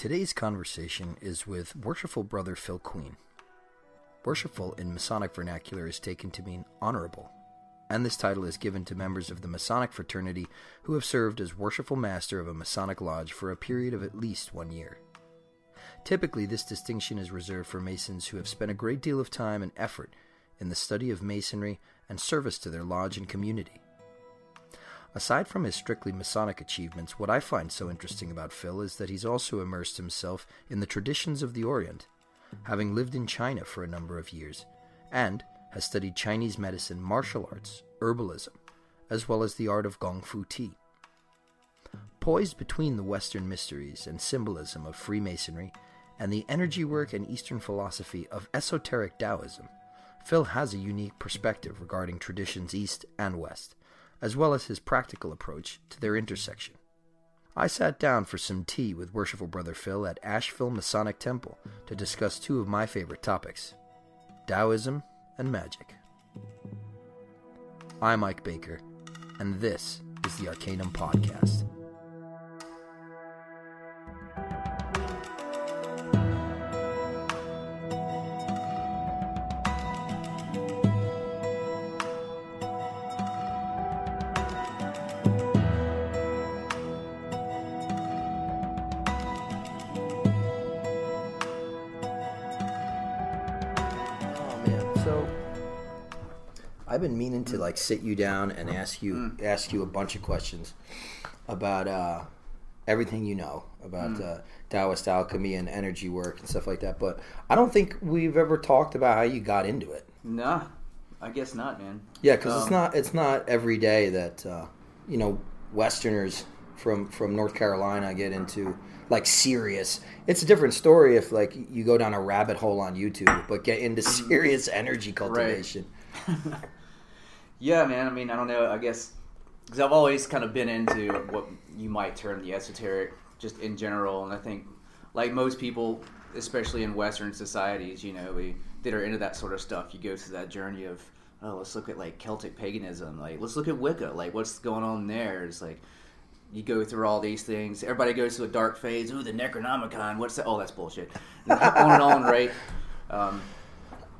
Today's conversation is with Worshipful Brother Phil Queen. Worshipful in Masonic vernacular is taken to mean honorable, and this title is given to members of the Masonic fraternity who have served as Worshipful Master of a Masonic lodge for a period of at least one year. Typically, this distinction is reserved for Masons who have spent a great deal of time and effort in the study of Masonry and service to their lodge and community. Aside from his strictly Masonic achievements, what I find so interesting about Phil is that he's also immersed himself in the traditions of the Orient, having lived in China for a number of years, and has studied Chinese medicine, martial arts, herbalism, as well as the art of Gong Fu tea. Poised between the Western mysteries and symbolism of Freemasonry and the energy work and Eastern philosophy of esoteric Taoism, Phil has a unique perspective regarding traditions East and West, as well as his practical approach to their intersection. I sat down for some tea with Worshipful Brother Phil at Asheville Masonic Temple to discuss two of my favorite topics Taoism and magic. I'm Ike Baker, and this is the Arcanum Podcast. Like sit you down and ask you ask you a bunch of questions about uh, everything you know about uh, Taoist alchemy and energy work and stuff like that. But I don't think we've ever talked about how you got into it. Nah, I guess not, man. Yeah, because it's Um, not it's not every day that uh, you know Westerners from from North Carolina get into like serious. It's a different story if like you go down a rabbit hole on YouTube, but get into serious energy cultivation. Yeah, man. I mean, I don't know. I guess because I've always kind of been into what you might term the esoteric, just in general. And I think, like most people, especially in Western societies, you know, we that are into that sort of stuff, you go through that journey of, oh, let's look at like Celtic paganism. Like, let's look at Wicca. Like, what's going on there? It's like you go through all these things. Everybody goes through a dark phase. Ooh, the Necronomicon. What's that? Oh, that's bullshit. On and on, right? Um,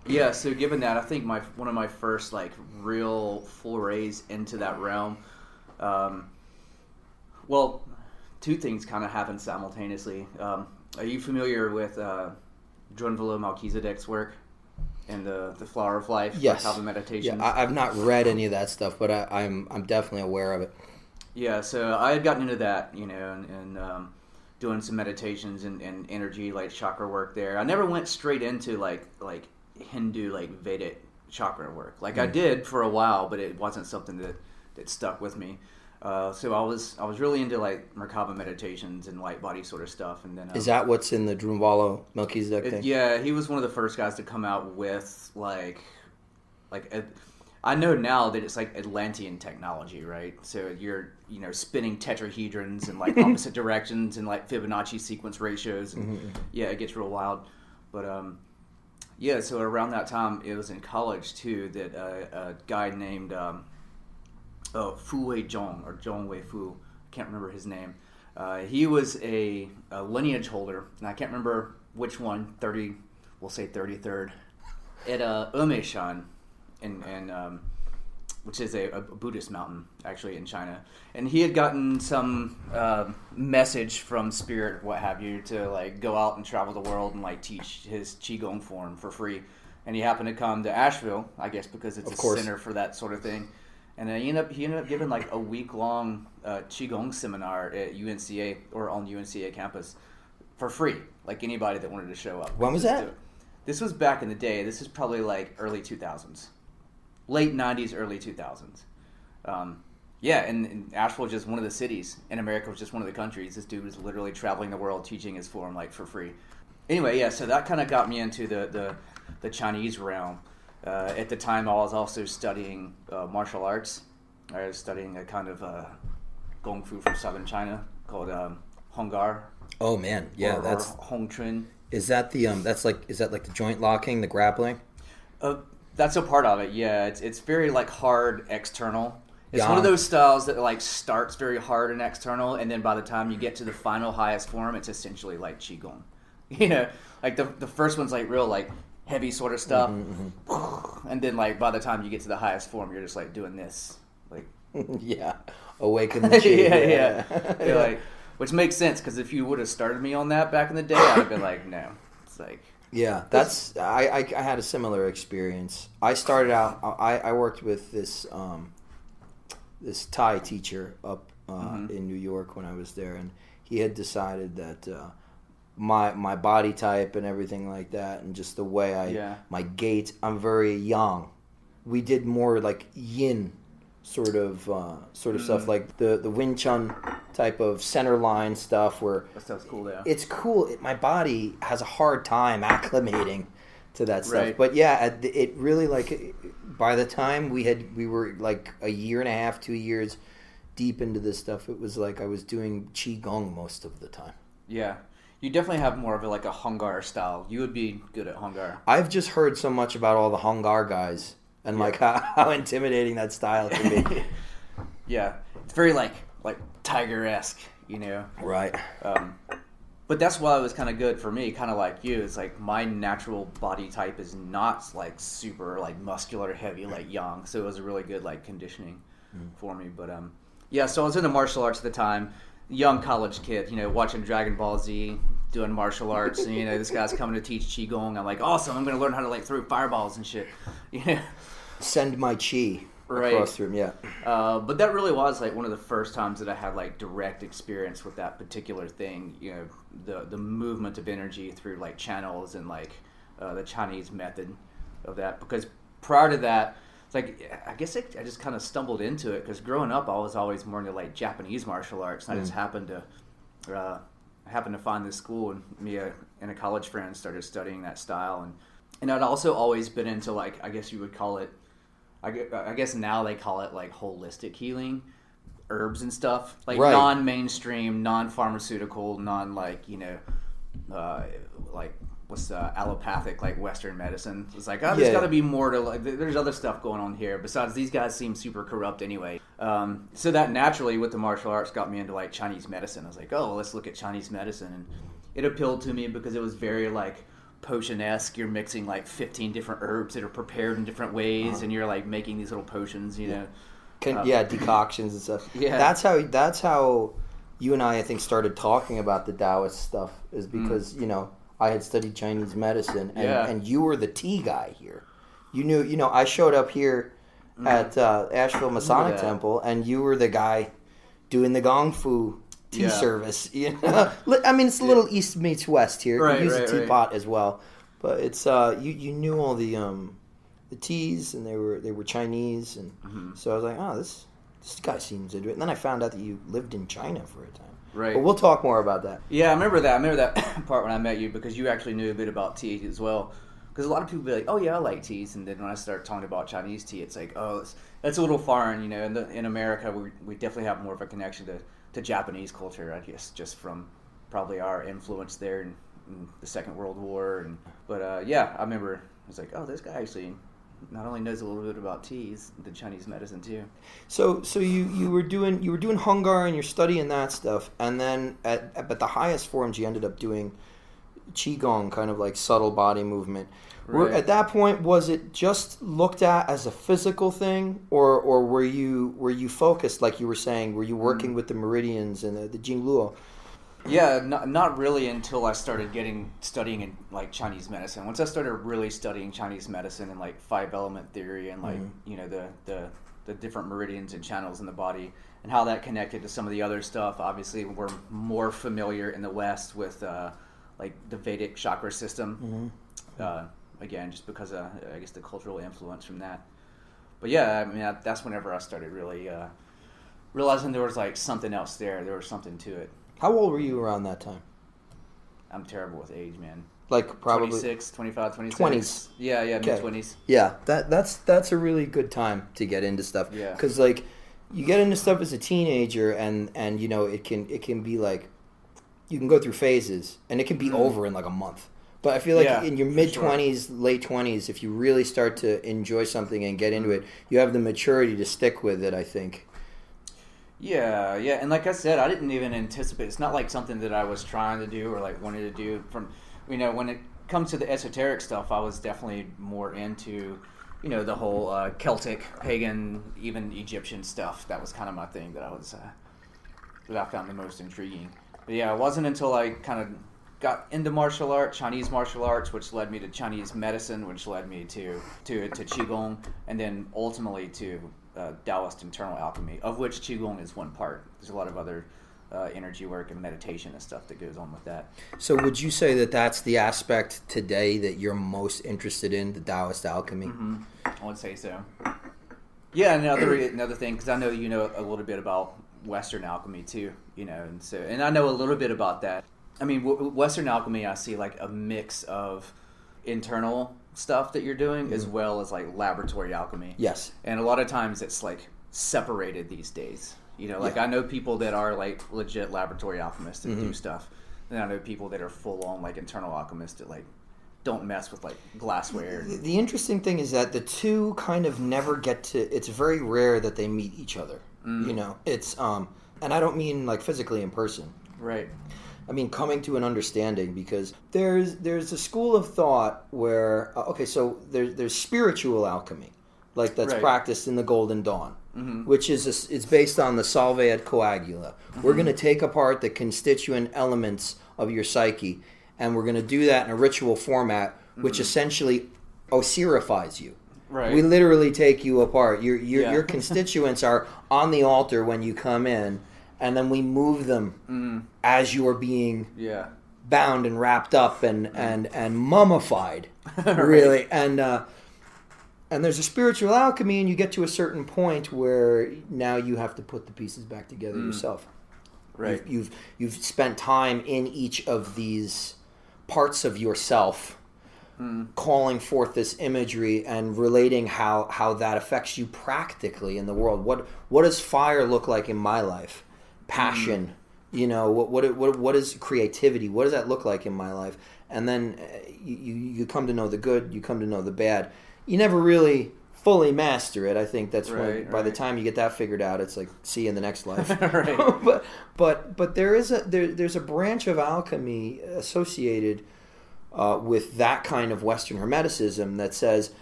yeah. So given that, I think my one of my first like real forays into that realm. Um, well, two things kind of happened simultaneously. Um, are you familiar with uh, Drunvalo Melchizedek's work and the the Flower of Life? Yes. The meditation. Yeah, I, I've not read any of that stuff, but I, I'm I'm definitely aware of it. Yeah, so I had gotten into that, you know, and, and um, doing some meditations and, and energy like chakra work there. I never went straight into like like Hindu like Vedic chakra work. Like I did for a while, but it wasn't something that that stuck with me. Uh, so I was I was really into like Merkaba meditations and light body sort of stuff, and then um, Is that what's in the Drunvalo Melchizedek it- thing? yeah, he was one of the first guys to come out with like, like a, I know now that it's like Atlantean technology, right? So you're you know spinning tetrahedrons in like opposite directions and like Fibonacci sequence ratios, and yeah, it gets real wild. But um, yeah, so around that time, it was in college too that uh, a guy named um, oh, Fu Wei Zhong or Zhong Wei Fu, I can't remember his name. Uh, he was a, a lineage holder, and I can't remember which one. Thirty, we'll say thirty third, at uh, Emeishan, in, in um, which is a, a Buddhist mountain actually in China. And he had gotten some uh, message from spirit, what have you, to like go out and travel the world and like teach his qigong form for free. And he happened to come to Asheville, I guess, because it's Of a course. center for that sort of thing. And then he ended up he ended up giving like a week long uh, qigong seminar at UNCA or on UNCA campus for free, like anybody that wanted to show up. When was that? This was back in the day. This is probably like early two thousands, late nineties, early two thousands. Um, yeah, and, and Asheville was just one of the cities, and America was just one of the countries. This dude was literally traveling the world teaching his form like for free. Anyway, yeah, so that kind of got me into the the, the Chinese realm. Uh, at the time, I was also studying uh, martial arts. I was studying a kind of uh, kung fu from southern China called um, Hung Gar. Oh man, yeah, or, that's or Hong Chun. is that the um that's like is that like the joint locking, the grappling? Uh, that's a part of it. Yeah, it's it's very like hard external, It's one of those styles that like starts very hard and external, and then by the time you get to the final highest form, it's essentially like qigong. You know, like the the first one's like real like heavy sort of stuff, Mm-hmm, and then like by the time you get to the highest form, you're just like doing this, like yeah, awaken the chi. yeah, yeah, You're like, which makes sense because if you would have started me on that back in the day, I'd have been like, no, it's like Yeah, that's I, I, I had a similar experience. I started out. I, I worked with this um, this Thai teacher up uh, Mm-hmm. in New York when I was there, and he had decided that uh, my my body type and everything like that, and just the way I Yeah. my gait. I'm very young. We did more like yin sort of uh, sort of Mm. stuff, like the the Wing Chun type of center line stuff where that stuff's cool though. it's cool. It, my body has a hard time acclimating to that stuff. Right. But yeah, it really like by the time we had we were like a year and a half, two years deep into this stuff, it was like I was doing qigong most of the time. yeah, you definitely have more of a, like a hung gar style. You would be good at hung gar. I've just heard so much about all the Hung Gar guys and like how, how intimidating that style can be. yeah, it's very like like tiger esque, you know. right. Um, but that's why it was kind of good for me, kind of like you. It's like my natural body type is not like super like muscular, heavy like Yang, so it was a really good like conditioning for me. But um, yeah, so I was into martial arts at the time, young college kid, you know, watching Dragon Ball Z, doing martial arts, and you know, this guy's coming to teach qigong. I'm like, awesome! I'm going to learn how to like throw fireballs and shit, you know. Send my chi Right. across the room. Yeah. Uh, but that really was like one of the first times that I had like direct experience with that particular thing. You know, the the movement of energy through like channels and like uh, the Chinese method of that. Because prior to that, it's like I guess it, I just kind of stumbled into it because growing up I was always more into like Japanese martial arts. And I just happened to uh, happened to find this school and me uh, and a college friend started studying that style and and I'd also always been into like I guess you would call it I guess now they call it like holistic healing, herbs and stuff, like Right. non-mainstream, non-pharmaceutical, non like you know, uh, like what's uh, allopathic like Western medicine. It's like oh, there's Yeah. got to be more to like. There's other stuff going on here besides these guys seem super corrupt anyway. Um, so that naturally with the martial arts got me into like Chinese medicine. I was like, oh, well, let's look at Chinese medicine, and it appealed to me because it was very like potion esque. You're mixing like 15 different herbs that are prepared in different ways, Uh-huh. and you're like making these little potions. You know, Can, Um, yeah, decoctions and stuff. Yeah. that's how that's how you and I, I think, started talking about the Taoist stuff. Is Mm. because you know I had studied Chinese medicine, and, Yeah. and you were the tea guy here. You knew, you know, I showed up here at uh, Asheville Masonic. Temple, and you were the guy doing the gong fu tea Yeah. service. You know, I mean, it's a little east meets west here. Right, you use right, a right. teapot as well, but it's uh, you you knew all the um, the teas, and they were they were Chinese, and Mm-hmm. so I was like, oh, this this guy seems into it. And then I found out that you lived in China for a time. right? But we'll talk more about that. Yeah, I remember that. I remember that part when I met you because you actually knew a bit about tea as well. Because a lot of people be like, "Oh yeah, I like teas," and then when I start talking about Chinese tea, it's like, "Oh, it's, that's a little foreign." You know, in, the, in America, we, we definitely have more of a connection to, to Japanese culture, I guess, just from probably our influence there in, in the Second World War. And but uh, yeah, I remember I was like, "Oh, this guy actually not only knows a little bit about teas, the Chinese medicine too." So so you, you were doing you were doing Hung Gar and you're studying that stuff, and then at at the highest forms you ended up doing qigong, kind of like subtle body movement. Were, Right. at that point, was it just looked at as a physical thing, or or were you were you focused, like you were saying, were you Mm. working with the meridians and the, the Jingluo? Yeah, not, not really until I started getting studying in like Chinese medicine. Once I started really studying Chinese medicine and like five element theory and like you know the, the the different meridians and channels in the body and how that connected to some of the other stuff. Obviously, we're more familiar in the West with uh, like the Vedic chakra system. Uh, again, just because of I guess the cultural influence from that. But yeah, I mean that, that's whenever I started really uh, realizing there was like something else there. There was something to it. How old were you around that time? I'm terrible with age, man. Like probably 26, 25, 26. 20s. Yeah, yeah, Okay. mid 20s. Yeah, that that's that's a really good time to get into stuff. Yeah. because like you get into stuff as a teenager, and and you know it can it can be like you can go through phases, and it can be Mhm. over in like a month. But I feel like Yeah, in your mid sure. twenties, late twenties, if you really start to enjoy something and get into it, you have the maturity to stick with it. I think. Yeah, yeah, and like I said, I didn't even anticipate. It's not like something that I was trying to do or like wanted to do. From you know, when it comes to the esoteric stuff, I was definitely more into you know the whole uh, Celtic, pagan, even Egyptian stuff. That was kind of my thing that I was uh, that I found the most intriguing. But yeah, it wasn't until I kind of got into martial art, Chinese martial arts, which led me to Chinese medicine, which led me to to to qigong, and then ultimately to uh, Taoist internal alchemy, of which qigong is one part. There's a lot of other uh, energy work and meditation and stuff that goes on with that. So, would you say that that's the aspect today that you're most interested in, the Taoist alchemy? Mm-hmm. I would say so. Yeah, another another thing because I know you know a little bit about Western alchemy too, you know, and so and I know a little bit about that. I mean, w- Western alchemy, I see like a mix of internal stuff that you're doing as mm-hmm. well as like laboratory alchemy. Yes. And a lot of times it's like separated these days. You know, like Yeah. I know people that are like legit laboratory alchemists that do mm-hmm. stuff, and I know people that are full on like internal alchemists that like don't mess with like glassware. The, the interesting thing is that the two kind of never get to. It's very rare that they meet each other. You mm-hmm. know, it's um, and I don't mean like physically in person. Right. I mean coming to an understanding because there's there's a school of thought where uh, okay, so there's there's spiritual alchemy, like that's Right. practiced in the Golden Dawn, mm-hmm. which is a it's based on the Solve et Coagula. We're mm-hmm. going to take apart the constituent elements of your psyche, and we're going to do that in a ritual format, which mm-hmm. essentially osirifies you. Right. We literally take you apart. Your your, Yeah. your constituents are on the altar when you come in, and then we move them mm. as you are being yeah. bound and wrapped up and mm. and and mummified, really. And uh, and there's a spiritual alchemy, and you get to a certain point where now you have to put the pieces back together mm. yourself. Right. You've, you've you've spent time in each of these parts of yourself, calling forth this imagery and relating how how that affects you practically in the world. What what does fire look like in my life? Passion. You know what what what what is creativity? What does that look like in my life? And then uh, you you come to know the good. You come to know the bad. You never really fully master it. I think that's why Right, by the time you get that figured out, it's like see you in the next life. But but but there is a there, there's a branch of alchemy associated uh, with that kind of Western Hermeticism that says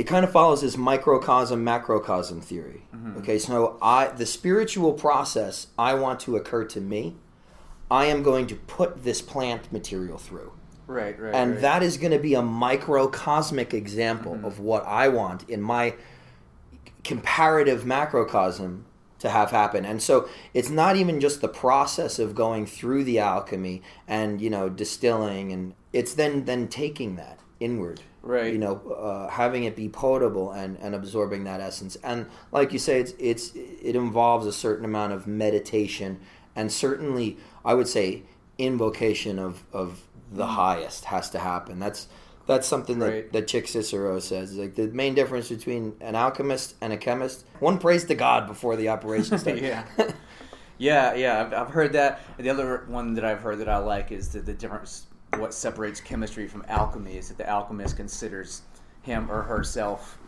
it kind of follows this microcosm macrocosm theory. Okay, so I the spiritual process I want to occur to me, I am going to put this plant material through. Right. Right. And right. that is going to be a microcosmic example Mm-hmm. of what I want in my comparative macrocosm to have happen. And so it's not even just the process of going through the alchemy and, you know, distilling and it's then then taking that inward. Right. You know, uh, having it be potable and, and absorbing that essence. And like you say, it's it's it involves a certain amount of meditation and certainly I would say invocation of, of the highest has to happen. That's that's something that, Right. that Chic Cicero says. Like the main difference between an alchemist and a chemist, one prays to God before the operation starts. yeah. Yeah, yeah, I've, I've heard that. The other one that I've heard that I like is that the difference, what separates chemistry from alchemy is that the alchemist considers him or herself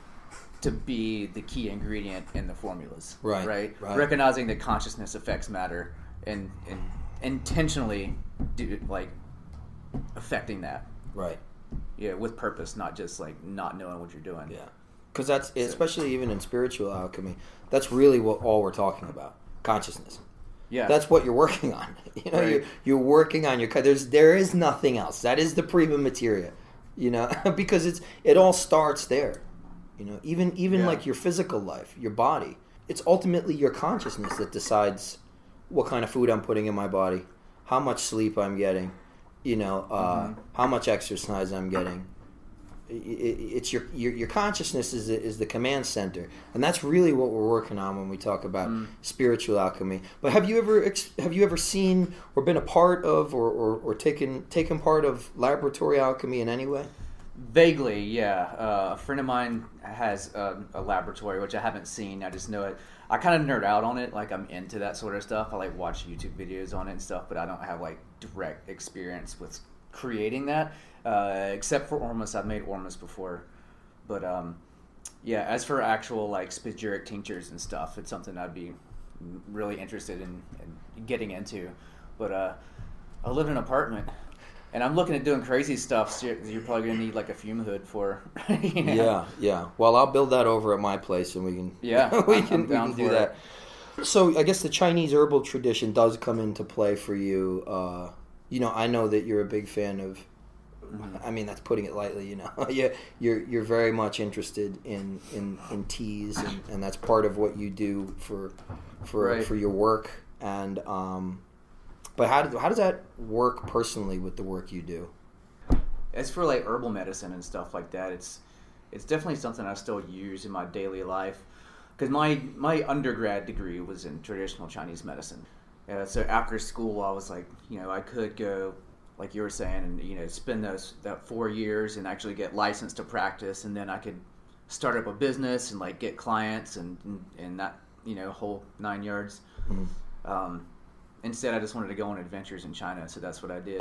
to be the key ingredient in the formulas. Right, Right. right. Recognizing that consciousness affects matter and, and intentionally do like affecting that. right. Yeah, with purpose, not just like not knowing what you're doing. Yeah. Because that's especially even in spiritual alchemy. That's really what all we're talking about. Consciousness. Yeah. That's what you're working on. You know, Right. you're, you're working on your. cut. There's there is nothing else. That is the prima materia. You know, because it's it all starts there. You know, even even Yeah. like your physical life, your body. It's ultimately your consciousness that decides what kind of food I'm putting in my body, how much sleep I'm getting, you know, uh, Mm-hmm. how much exercise I'm getting. It's your, your your consciousness is the, is the command center, and that's really what we're working on when we talk about Mm. spiritual alchemy. But have you ever have you ever seen or been a part of or, or, or taken taken part of laboratory alchemy in any way? Vaguely, yeah. Uh, a friend of mine has a, a laboratory, which I haven't seen. I just know it. I kind of nerd out on it. Like I'm into that sort of stuff. I like watch YouTube videos on it and stuff, but I don't have like direct experience with creating that. Uh, except for Ormus, I've made Ormus before, but um, yeah. As for actual like spagyric tinctures and stuff, it's something I'd be really interested in, in getting into. But uh, I live in an apartment, and I'm looking at doing crazy stuff. So you're, you're probably gonna need like a fume hood for. you know? Yeah, yeah. Well, I'll build that over at my place, and we can. Yeah, we I'm- can, I'm we can do that. So I guess the Chinese herbal tradition does come into play for you. Uh, you know, I know that you're a big fan of. I mean, that's putting it lightly. You know, yeah, you're you're very much interested in in, in teas, and, and that's part of what you do for for Right. for your work. And um, but how do, how does that work personally with the work you do? as for like herbal medicine and stuff like that, it's it's definitely something I still use in my daily life. Because my my undergrad degree was in traditional Chinese medicine. Uh, so after school, I was like, you know, I could go, like you were saying, and you know, spend those that four years and actually get licensed to practice, and then I could start up a business and like get clients and and, and that you know whole nine yards. Um, instead, I just wanted to go on adventures in China, so that's what I did.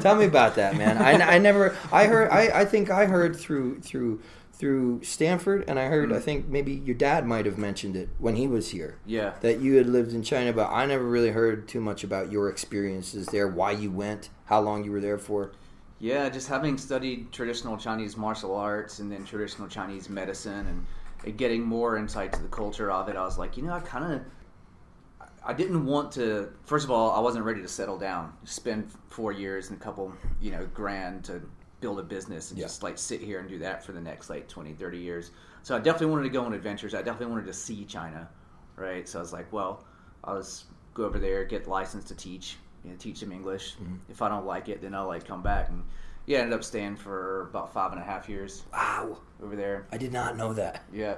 Tell me about that, man. I, I never. I heard. I, I think I heard through through through Stanford, and I heard. I hmm. think maybe your dad might have mentioned it when he was here. Yeah. That you had lived in China, but I never really heard too much about your experiences there. Why you went? How long you were there for? Yeah, just having studied traditional Chinese martial arts and then traditional Chinese medicine and, and getting more insight to the culture of it, I was like, you know, I kind of, I didn't want to. First of all, I wasn't ready to settle down, spend four years and a couple, you know, grand to build a business and Yeah. just like sit here and do that for the next like 20, 30 years. So I definitely wanted to go on adventures. I definitely wanted to see China, right? So I was like, well, I'll just go over there, get licensed to teach, you know, teach them English. If I don't like it, then I'll like come back. And yeah, I ended up staying for about five and a half years Wow, over there. I did not know that. Yeah.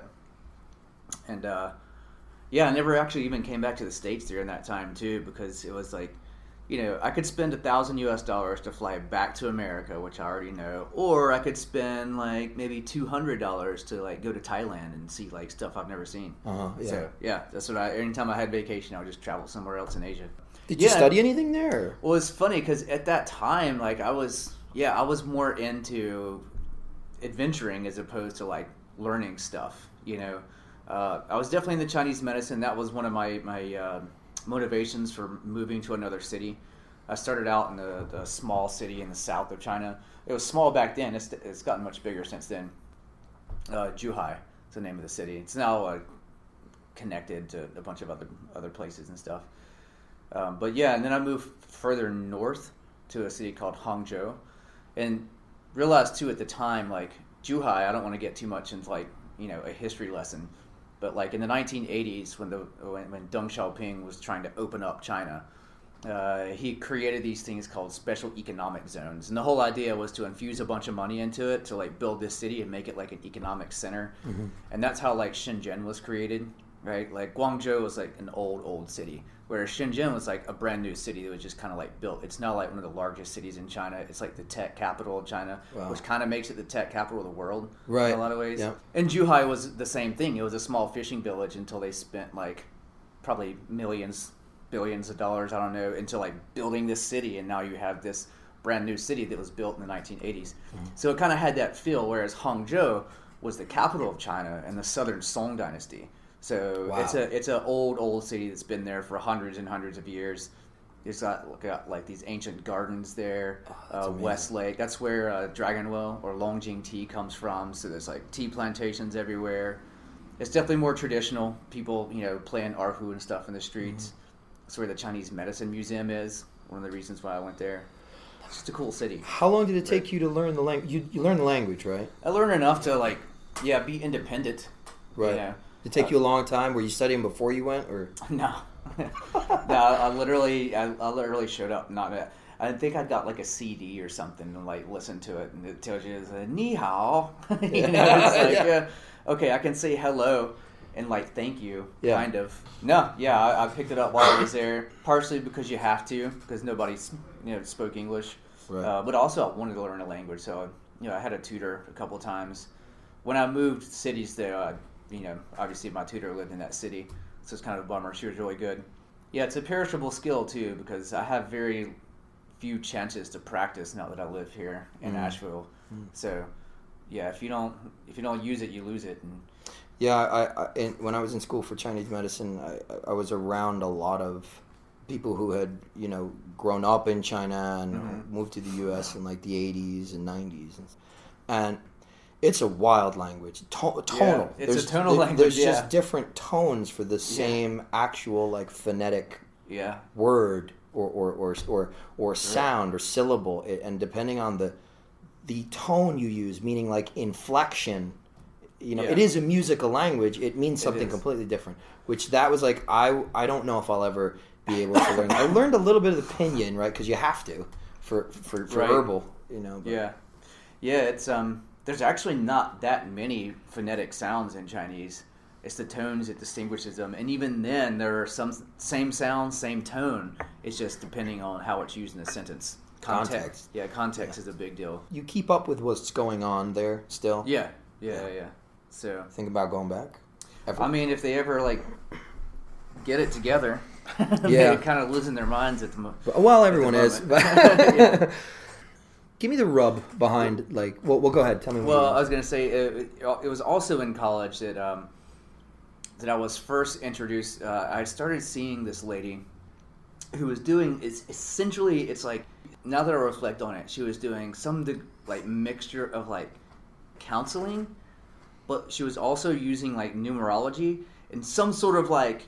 And uh, yeah, I never actually even came back to the states during that time too, because it was like, you know, I could spend a thousand U.S. dollars to fly back to America, which I already know, or I could spend like maybe two hundred dollars to like go to Thailand and see like stuff I've never seen. Uh-huh, yeah. So yeah, that's what I. Anytime I had vacation, I would just travel somewhere else in Asia. Did you study anything there? Well, it's funny because at that time, like I was, yeah, I was more into adventuring as opposed to like learning stuff. You know, uh, I was definitely in the Chinese medicine. That was one of my my uh, motivations for moving to another city. I started out in the, the small city in the south of China. It was small back then. It's, it's gotten much bigger since then. Uh, Zhuhai is the name of the city. It's now uh, connected to a bunch of other other places and stuff. Um, but yeah, and then I moved further north to a city called Hangzhou, and realized too at the time like Zhuhai. I don't want to get too much into like you know a history lesson, but like in the 1980s when the when, when Deng Xiaoping was trying to open up China, uh, he created these things called special economic zones, and the whole idea was to infuse a bunch of money into it to like build this city and make it like an economic center, and that's how like Shenzhen was created, right? Like Guangzhou was like an old old city, whereas Shenzhen was like a brand new city that was just kind of like built. It's now like one of the largest cities in China. It's like the tech capital of China, Wow. which kind of makes it the tech capital of the world Right. in a lot of ways. Yeah. And Zhuhai was the same thing. It was a small fishing village until they spent like probably millions, billions of dollars, I don't know, into like building this city. And now you have this brand new city that was built in the 1980s. Mm-hmm. So it kind of had that feel, whereas Hangzhou was the capital of China and the southern Song dynasty. So Wow. it's a it's an old old city that's been there for hundreds and hundreds of years. It's got, got like these ancient gardens there. Oh, uh. West Lake. That's where uh, Dragon Well or Longjing tea comes from. So there's like tea plantations everywhere. It's definitely more traditional. People, you know, playing erhu and stuff in the streets. Mm-hmm. That's where the Chinese Medicine Museum is. One of the reasons why I went there. It's just a cool city. How long did it take you to learn the language? You, you learned the language, right? I learned enough to like, yeah, be independent. Right. You know? Did it take you a long time? Were you studying before you went, or No, no. I literally, I, I literally showed up. Not. I think I got like a CD or something and like listened to it, and it tells you it's a ni hao. you know, it's like Yeah. yeah. okay, I can say hello and like thank you, Yeah. kind of. No, yeah, I, I picked it up while I was there, partially because you have to, because nobody's you know spoke English, Right. uh, but also I wanted to learn a language, so you know I had a tutor a couple times. When I moved cities there, uh, you know, obviously my tutor lived in that city, so it's kind of a bummer. She was really good. Yeah, it's a perishable skill too because I have very few chances to practice now that I live here in Mm. Asheville. So, yeah, if you don't if you don't use it, you lose it. And Yeah, I, I and when I was in school for Chinese medicine, I, I was around a lot of people who had you know grown up in China and Mhm. moved to the U.S. in like the '80s and '90s, and, and it's a wild language, to- tonal. it's a tonal language, There's yeah. just different tones for the same actual like phonetic yeah, word or or or or, or sound or syllable, It- and depending on the the tone you use, meaning like inflection, you know, Yeah. it is a musical language. It means something is. completely different. Which that was like I I don't know if I'll ever be able to learn. I learned a little bit of the pinyin, right? Because you have to for for, for Right. herbal, you know. but- yeah, yeah. It's um. There's actually not that many phonetic sounds in Chinese. It's the tones that distinguishes them, and even then, there are some same sound, same tone. It's just depending on how it's used in a sentence. Context. Yeah, context is a big deal. You keep up with what's going on there still. Yeah, yeah, yeah. So Think about going back. Ever? I mean, if they ever like get it together, Yeah. kind of losing their minds at the moment. Well, everyone is. Yeah. Give me the rub behind, like. Well, well, go ahead. Tell me. what Well, I was gonna say it, it was also in college that um, that I was first introduced. Uh, I started seeing this lady who was doing. It's essentially it's like now that I reflect on it, she was doing some de- like mixture of like counseling, but she was also using like numerology and some sort of like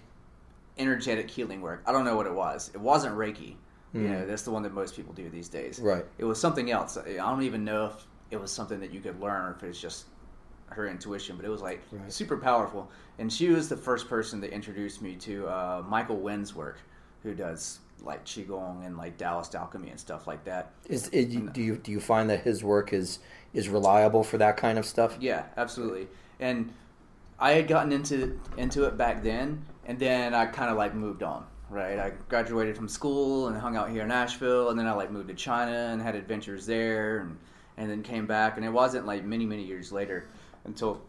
energetic healing work. I don't know what it was. It wasn't Reiki. You Hmm. know, that's the one that most people do these days. Right. It was something else. I don't even know if it was something that you could learn or if it's just her intuition, but it was like Right. super powerful. And she was the first person that introduced me to uh, Michael Winn's work, who does like qigong and like Taoist alchemy and stuff like that. Is, is do you do you find that his work is is reliable for that kind of stuff? Yeah, absolutely. And I had gotten into into it back then, and then I kind of like moved on. Right, I graduated from school and hung out here in Asheville, and then I like moved to China and had adventures there, and and then came back. And it wasn't like many many years later until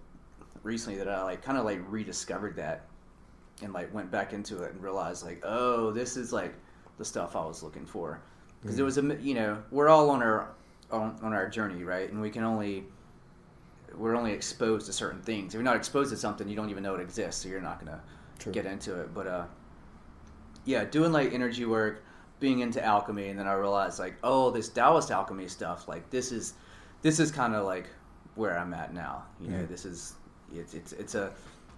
recently that I like kind of like rediscovered that and like went back into it and realized like oh this is like the stuff I was looking for. Because it was a you know we're all on our on, on our journey right? And we can only we're only exposed to certain things. If you're not exposed to something you don't even know it exists so you're not gonna True. get into it. But uh yeah doing like energy work being into alchemy and then I realized like oh this Taoist alchemy stuff like this is this is kind of like where I'm at now you know Mhm. this is it's it's it's a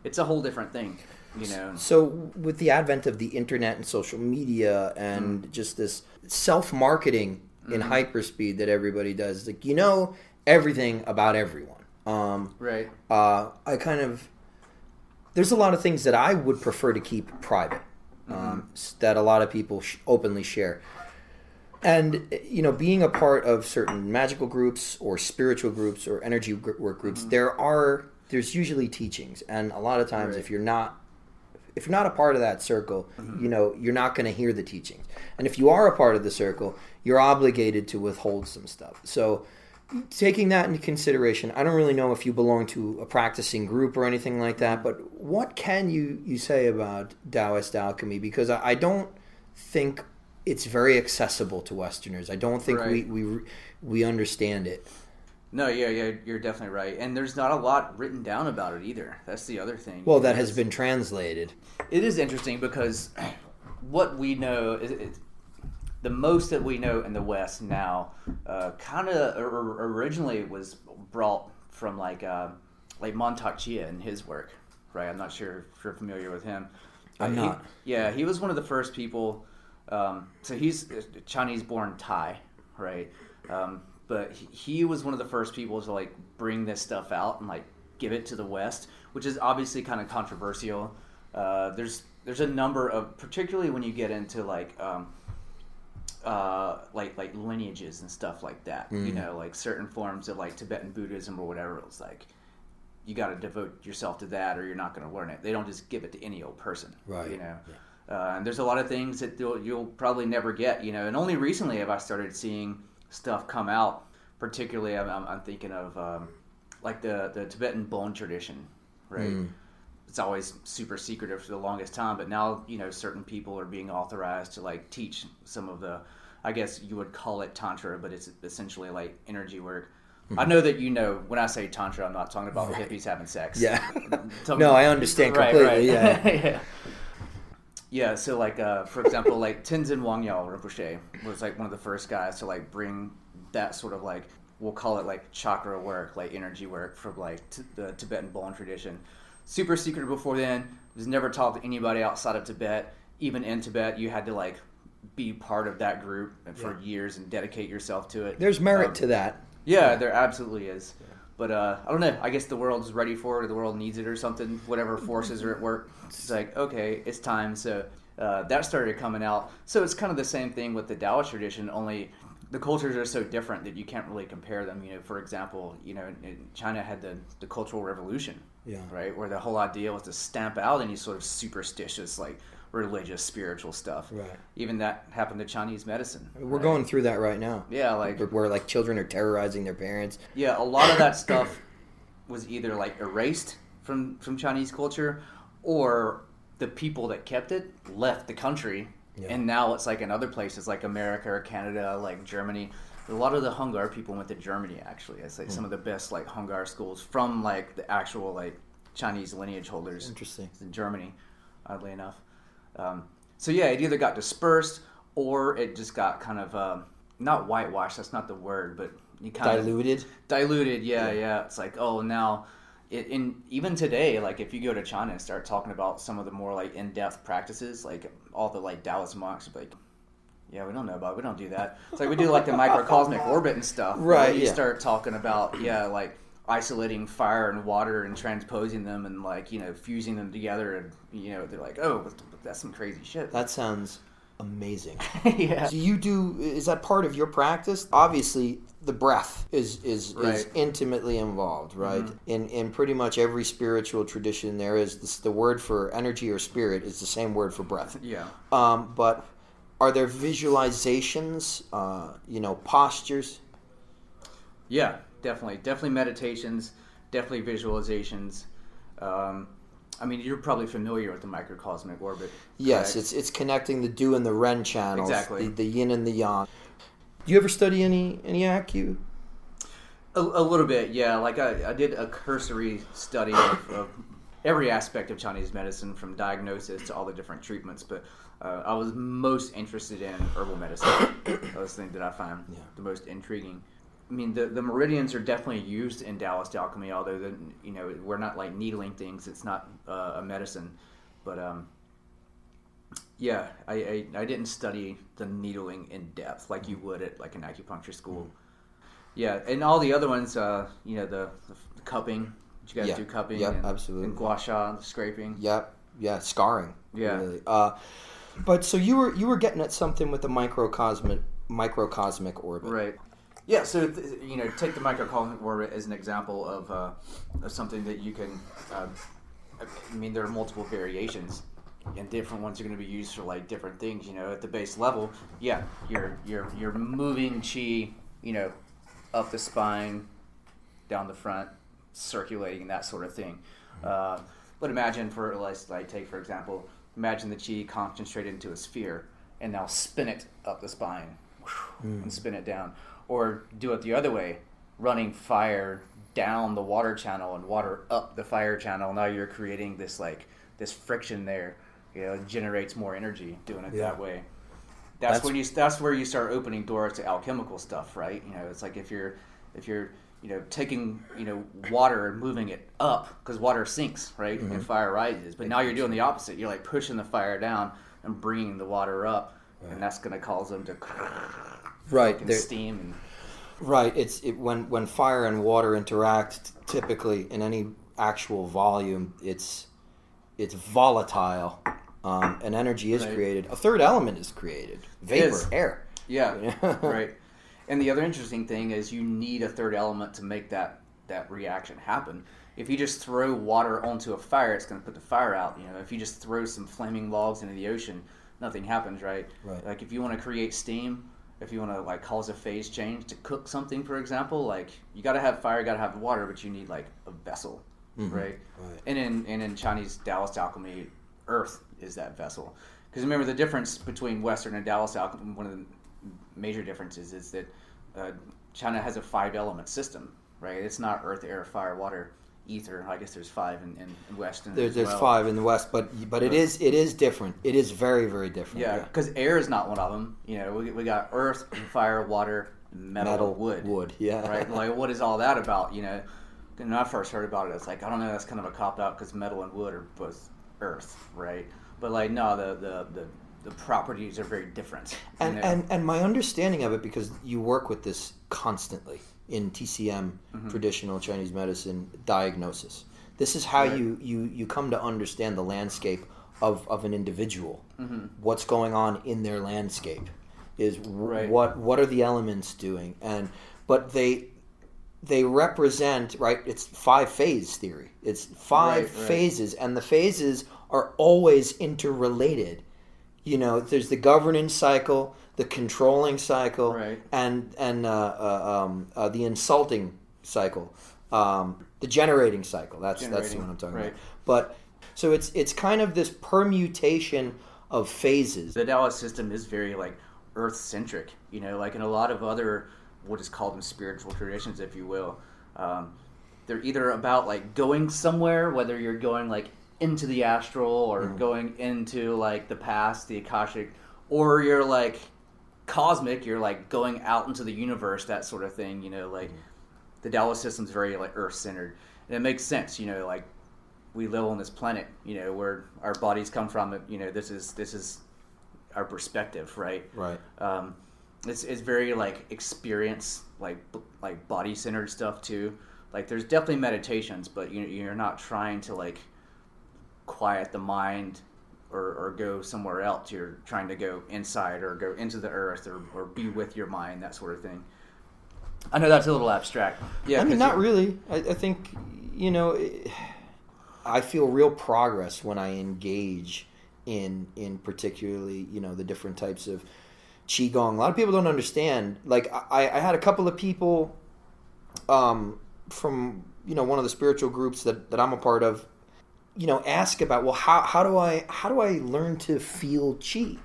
it's a whole different thing you know So, with the advent of the internet and social media and just this self marketing in Mhm. hyperspeed that everybody does, like you know everything about everyone. Um, right uh, I kind of there's a lot of things that I would prefer to keep private um, that a lot of people sh- openly share. And you know, being a part of certain magical groups or spiritual groups or energy work groups, there are there's usually teachings, and a lot of times, Right. if you're not if you're not a part of that circle, you know, you're not going to hear the teachings. And if you are a part of the circle, you're obligated to withhold some stuff. So, taking that into consideration, I don't really know if you belong to a practicing group or anything like that, but what can you, you say about Taoist alchemy? Because I, I don't think it's very accessible to Westerners. I don't think Right. we, we we understand it. No, yeah, yeah, you're definitely right. And there's not a lot written down about it either. That's the other thing. Well, that has been translated. It is interesting because what we know is, is the most that we know in the West now, uh, kind of originally was brought from like uh, like Mantak Chia and his work, right? I'm not sure if you're familiar with him. I'm Uh, he- not. yeah, he was one of the first people. Um, so he's Chinese-born Thai, right? Um, but he, he was one of the first people to like bring this stuff out and like give it to the West, which is obviously kind of controversial. Uh, there's there's a number of, particularly when you get into like um, uh, like like lineages and stuff like that. You Mm. know, like certain forms of like Tibetan Buddhism or whatever. It's like you got to devote yourself to that, or you're not going to learn it. They don't just give it to any old person, Right. You know, uh, and there's a lot of things that you'll, probably never get. You know, and only recently have I started seeing stuff come out. Particularly, I'm, I'm, I'm thinking of um, like the the Tibetan Bon tradition, right? Mm. It's always super secretive for the longest time. But now you know certain people are being authorized to like teach some of the, I guess you would call it tantra, but it's essentially like energy work. Hmm. I know that you know when I say tantra, I'm not talking about hippies having sex. Yeah. No, I understand Right, completely. right. Yeah. yeah. Yeah, so like uh, for example, like Tenzin Wangyal Rinpoche was like one of the first guys to like bring that sort of like we'll call it like chakra work, like energy work from like t- the Tibetan Bon tradition. Super secret before then. Was never taught to anybody outside of Tibet. Even in Tibet, you had to like be part of that group for years and dedicate yourself to it. There's merit Um, to that. yeah, there absolutely is. But uh, I don't know. I guess the world's ready for it, or the world needs it, or something. Whatever forces are at work, it's like okay, it's time. So uh, that started coming out. So it's kind of the same thing with the Taoist tradition, only the cultures are so different that you can't really compare them. You know, for example, you know, China had the the Cultural Revolution, Yeah. right, where the whole idea was to stamp out any sort of superstitious, like religious, spiritual stuff. Right. Even that happened to Chinese medicine. We're right? going through that right now. Yeah, like Where, where like children are terrorizing their parents. yeah, a lot of that stuff was either like erased from from Chinese culture, or the people that kept it left the country, Yeah. and now it's like in other places like America or Canada, like Germany. A lot of the Hung Gar people went to Germany. Actually, it's like some of the best like Hung Gar schools from like the actual like Chinese lineage holders Interesting. in Germany, oddly enough. Um, so yeah, it either got dispersed or it just got kind of um, not whitewashed. That's not the word, but you kind of Diluted. diluted yeah, yeah it's like oh now it, in even today like if you go to china and start talking about some of the more like in-depth practices like all the like taoist monks like yeah we don't know about it. we don't do that it's like we do like the microcosmic orbit and stuff Right, you yeah. start talking about yeah like isolating fire and water and transposing them and like you know fusing them together and you know they're like oh that's some crazy shit That sounds amazing. yeah Do you do? Is that part of your practice? Obviously, the breath is is, is Right. Mm-hmm. intimately involved, right? In in pretty much every spiritual tradition, there is this, the word for energy or spirit is the same word for breath. yeah Um, but are there visualizations? Uh, you know, postures. Yeah, definitely, definitely meditations, definitely visualizations. Um, I mean, you're probably familiar with the microcosmic orbit. Yes, correct? it's it's connecting the du and the ren channels, Exactly. the, the yin and the yang. Do you ever study any any acu? a, a little bit. Yeah, like I, I did a cursory study of, of every aspect of Chinese medicine, from diagnosis to all the different treatments. But uh, I was most interested in herbal medicine. that was the thing that I found Yeah. the most intriguing. I mean, the, the meridians are definitely used in Taoist alchemy, although the, you know we're not like needling things. It's not uh, a medicine, but um, yeah, I, I I didn't study the needling in depth like you would at like an acupuncture school. Yeah, and all the other ones, uh, you know, the, the cupping. Did you guys Yeah. do cupping? Yep, and, absolutely. And gua sha, the scraping. Yep. Yeah, scarring. Yeah. Really. Uh, but so you were you were getting at something with the microcosmic microcosmic orbit. Right. Yeah. So th- you know, take the microcosmic orbit as an example of, uh, of something that you can. Uh, I mean, there are multiple variations, and different ones are going to be used for like different things. You know, at the base level, yeah, you're you're you're moving chi, you know, up the spine, down the front, circulating that sort of thing. Uh, but imagine for let's like take for example, imagine the chi concentrated into a sphere, and now spin it up the spine, hmm. and spin it down, or do it the other way, running fire down the water channel and water up the fire channel. Now you're creating this like this friction there. You know, it generates more energy doing it Yeah. that way. That's, That's- when you that's where you start opening doors to alchemical stuff, right? You know, it's like if you're if you're you know taking you know water and moving it up because water sinks, right, Mm-hmm. and fire rises. But now you're doing the opposite. You're like pushing the fire down and bringing the water up, and that's going to cause them to Right. and steam and Right. It's it, when when fire and water interact. Typically, in any actual volume, it's it's volatile, um, and energy is Right. created. A third element is created. Vapor, is. air. Yeah. right. And the other interesting thing is you need a third element to make that that reaction happen. If you just throw water onto a fire, it's going to put the fire out. You know, if you just throw some flaming logs into the ocean, nothing happens, right? Right. Like if you want to create steam, if you want to like cause a phase change to cook something, for example, like you got to have fire, you got to have water, but you need like a vessel, mm-hmm. right? Right. And in and in Chinese Taoist alchemy, earth is that vessel. Because remember the difference between Western and Taoist alchemy. One of the major differences is that uh, China has a five element system, right? It's not earth, air, fire, water, ether. I guess there's five in, in, in Western. There, as there's well. five in the West, but but it is it is different. It is very very different. Yeah, because air is not one of them. You know, we, we got earth, fire, water, metal, Metal, wood. wood, yeah. Right? Like, what is all that about? You know, when I first heard about it, it's like, I don't know, that's kind of a cop out because metal and wood are both earth, right? But, like, no, the, the, the, the properties are very different. and and and my understanding of it because you work with this constantly in TCM Mm-hmm. traditional Chinese medicine diagnosis. This is how Right. you you you come to understand the landscape of of an individual. Mm-hmm. What's going on in their landscape is Right. what what are the elements doing and but they they represent right it's five phase theory it's five right. phases and the phases are always interrelated you know there's the governing cycle the controlling cycle Right. and and uh, uh, um, uh, the insulting cycle um, the generating cycle that's that's the one i'm talking right. about but so it's it's kind of this permutation of phases the Taoist system is very like earth centric, you know, like in a lot of other what is called them spiritual traditions, if you will. Um, they're either about like going somewhere, whether you're going like into the astral or going into like the past, the akashic, or you're like cosmic, you're like going out into the universe, that sort of thing. You know, like the Taoist system's very like earth centered, and it makes sense. You know, like we live on this planet, you know, where our bodies come from. You know, this is this is our perspective, right? right Um, it's it's very like experience, like b- like body centered stuff too. Like there's definitely meditations, but you you're not trying to like quiet the mind or, or go somewhere else. You're trying to go inside or go into the earth or, or be with your mind, that sort of thing. I know that's a little abstract. Yeah, I mean, 'cause not really. I, I think you know, it- I feel real progress when I engage in in particularly you know the different types of qigong. A lot of people don't understand. Like I, I had a couple of people um, from you know one of the spiritual groups that, that I'm a part of. You know, ask about well, how how do I how do I learn to feel qi?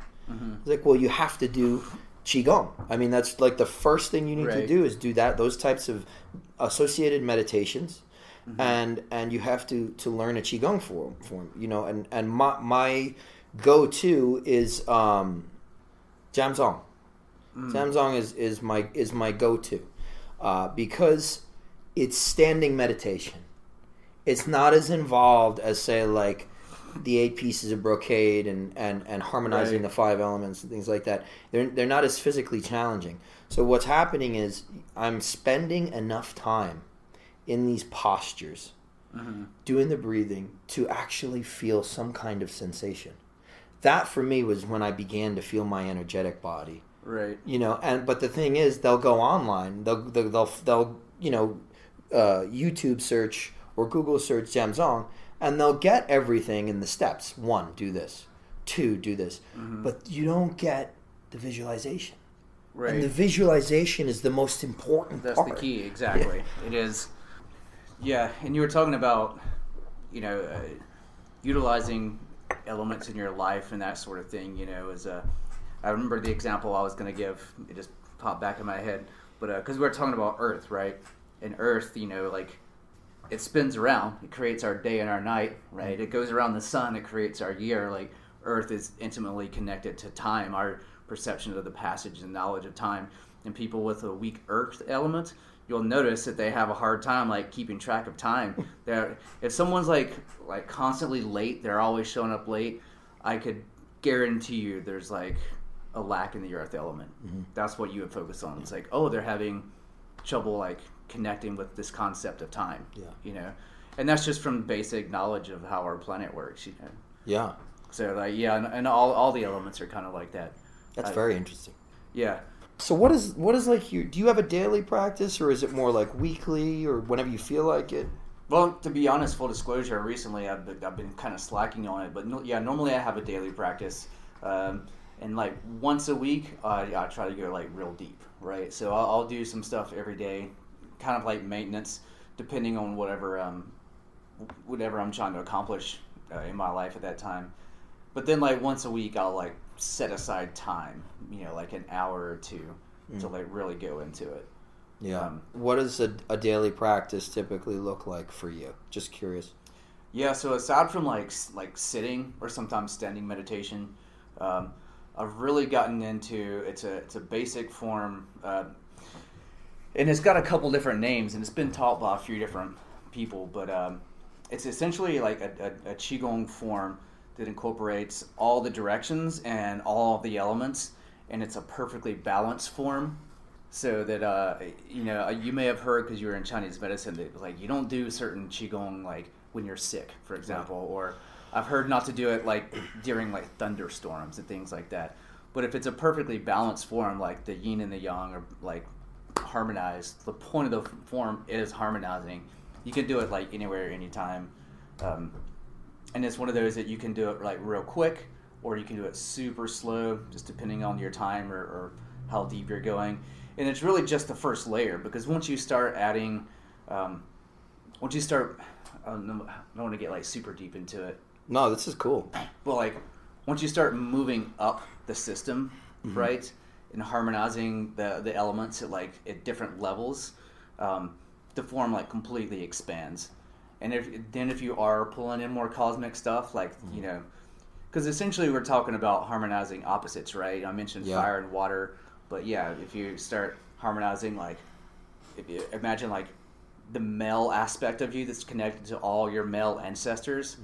It's like, well, you have to do qigong. I mean, that's like the first thing you need to do is do that. Those types of associated meditations, Mm-hmm. and and you have to to learn a qigong form form. You know, and and my my go to is um, Zhan Zhuang. Mm. Is, is my is my go to uh, because it's standing meditation. It's not as involved as say like the eight pieces of brocade and, and, and harmonizing Right. the five elements and things like that. They're they're not as physically challenging. So what's happening is I'm spending enough time in these postures, doing the breathing to actually feel some kind of sensation. That for me was when I began to feel my energetic body right. you know and but the thing is they'll go online they'll they'll they'll, they'll you know uh, youtube search or google search Zhan Zhuang and they'll get everything in the steps one do this two do this Mm-hmm. but you don't get the visualization Right. and the visualization is the most important That's part the key, exactly. It is. Yeah, and you were talking about, you know, uh, utilizing elements in your life and that sort of thing. You know, as a, I remember the example I was going to give. It just popped back in my head, but because we were talking about Earth, right? And Earth, you know, like it spins around. It creates our day and our night, right? Mm-hmm. It goes around the sun. It creates our year. Like Earth is intimately connected to time, our perception of the passage and knowledge of time. And people with a weak Earth element, you'll notice that they have a hard time like keeping track of time. They're, if someone's like like constantly late, they're always showing up late. I could guarantee you, there's like a lack in the Earth element. Mm-hmm. That's what you would focus on. It's like, oh, they're having trouble like connecting with this concept of time. Yeah. You know, and that's just from basic knowledge of how our planet works. You know, yeah so like yeah, and, and all all the elements are kind of like that. that's I- very interesting Yeah. so what is what is like you do you have a daily practice or is it more like weekly or whenever you feel like it Well, to be honest, full disclosure, recently I've been, I've been kind of slacking on it, but no, yeah, normally I have a daily practice, um, and like once a week, uh, I try to go like real deep, right? So I'll, I'll do some stuff every day, kind of like maintenance, depending on whatever um, whatever I'm trying to accomplish uh, in my life at that time. But then like once a week, I'll like set aside time, you know, like an hour or two to like really go into it. Yeah. Um, what does a, a daily practice typically look like for you? Just curious. Yeah, so aside from like like sitting or sometimes standing meditation, um, I've really gotten into it's a it's a basic form, uh, and it's got a couple different names, and it's been taught by a few different people, but um, it's essentially like a, a, a qigong form that incorporates all the directions and all the elements, and it's a perfectly balanced form. So that uh, you know, you may have heard because you were in Chinese medicine that like you don't do certain qigong like when you're sick, for example, or I've heard not to do it like during like thunderstorms and things like that. But if it's a perfectly balanced form, like the yin and the yang are like harmonized, the point of the form is harmonizing. You can do it like anywhere, anytime, um, and it's one of those that you can do it like real quick, or you can do it super slow, just depending on your time or, or how deep you're going. And it's really just the first layer because once you start adding, um, once you start, I don't, want to get like super deep into it, No, this is cool. well, like once you start moving up the system, right, and harmonizing the the elements at like at different levels, um, the form like completely expands. And if then if you are pulling in more cosmic stuff, like you know, because essentially we're talking about harmonizing opposites, right? I mentioned Yeah. fire and water, but yeah, if you start harmonizing like, if you imagine like the male aspect of you that's connected to all your male ancestors,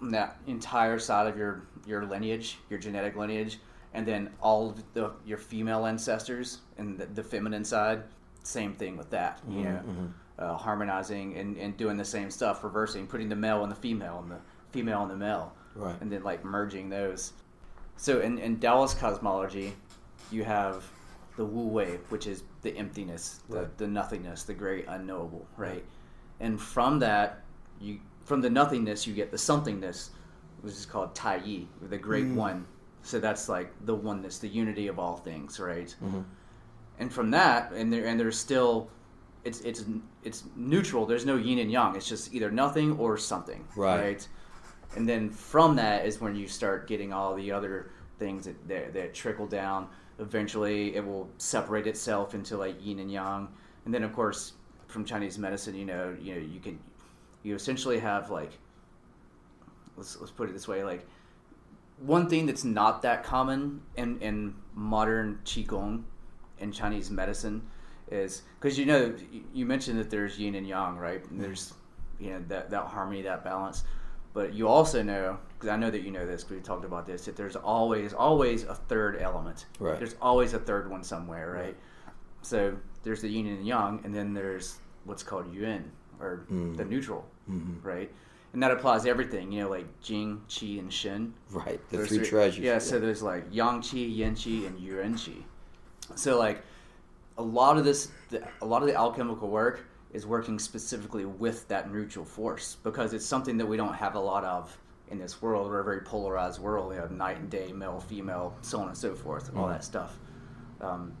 that entire side of your your lineage, your genetic lineage, and then all of the your female ancestors and the, the feminine side. Same thing with that, you mm-hmm, know, mm-hmm. uh, harmonizing and, and doing the same stuff, reversing, putting the male and the female and the female and the male, Right. and then like merging those. So in, in Taoist cosmology, you have the Wu Wei, which is the emptiness, the, Right. the nothingness, the great unknowable, right? And from that, you from the nothingness you get the somethingness, which is called Tai Yi, the great mm. one. So that's like the oneness, the unity of all things, right? Mm-hmm. And from that, and there and there's still, it's it's it's neutral. There's no yin and yang. It's just either nothing or something, Right. And then from that is when you start getting all the other things that, that, that trickle down. Eventually, it will separate itself into like yin and yang, and then of course, from Chinese medicine, you know, you know, you can, you essentially have like, let's let's put it this way, like, one thing that's not that common in in modern qigong, in Chinese medicine, is because you know you- mentioned that there's yin and yang, right? And there's you know that that harmony, that balance. But you also know, because I know that you know this, because we talked about this, that there's always, always a third element. Right. There's always a third one somewhere, right? So there's the yin and yang, and then there's what's called yuan, or mm-hmm. the neutral, mm-hmm. right? And that applies to everything, you know, like jing, qi, and Shen. Right. The Those three treasures. Yeah, so there's like yang qi, yin qi, and yuan qi. So like a lot of this, the, a lot of the alchemical work is working specifically with that neutral force because it's something that we don't have a lot of in this world. We're a very polarized world. We have night and day, male, female, so on and so forth, all that stuff. Um,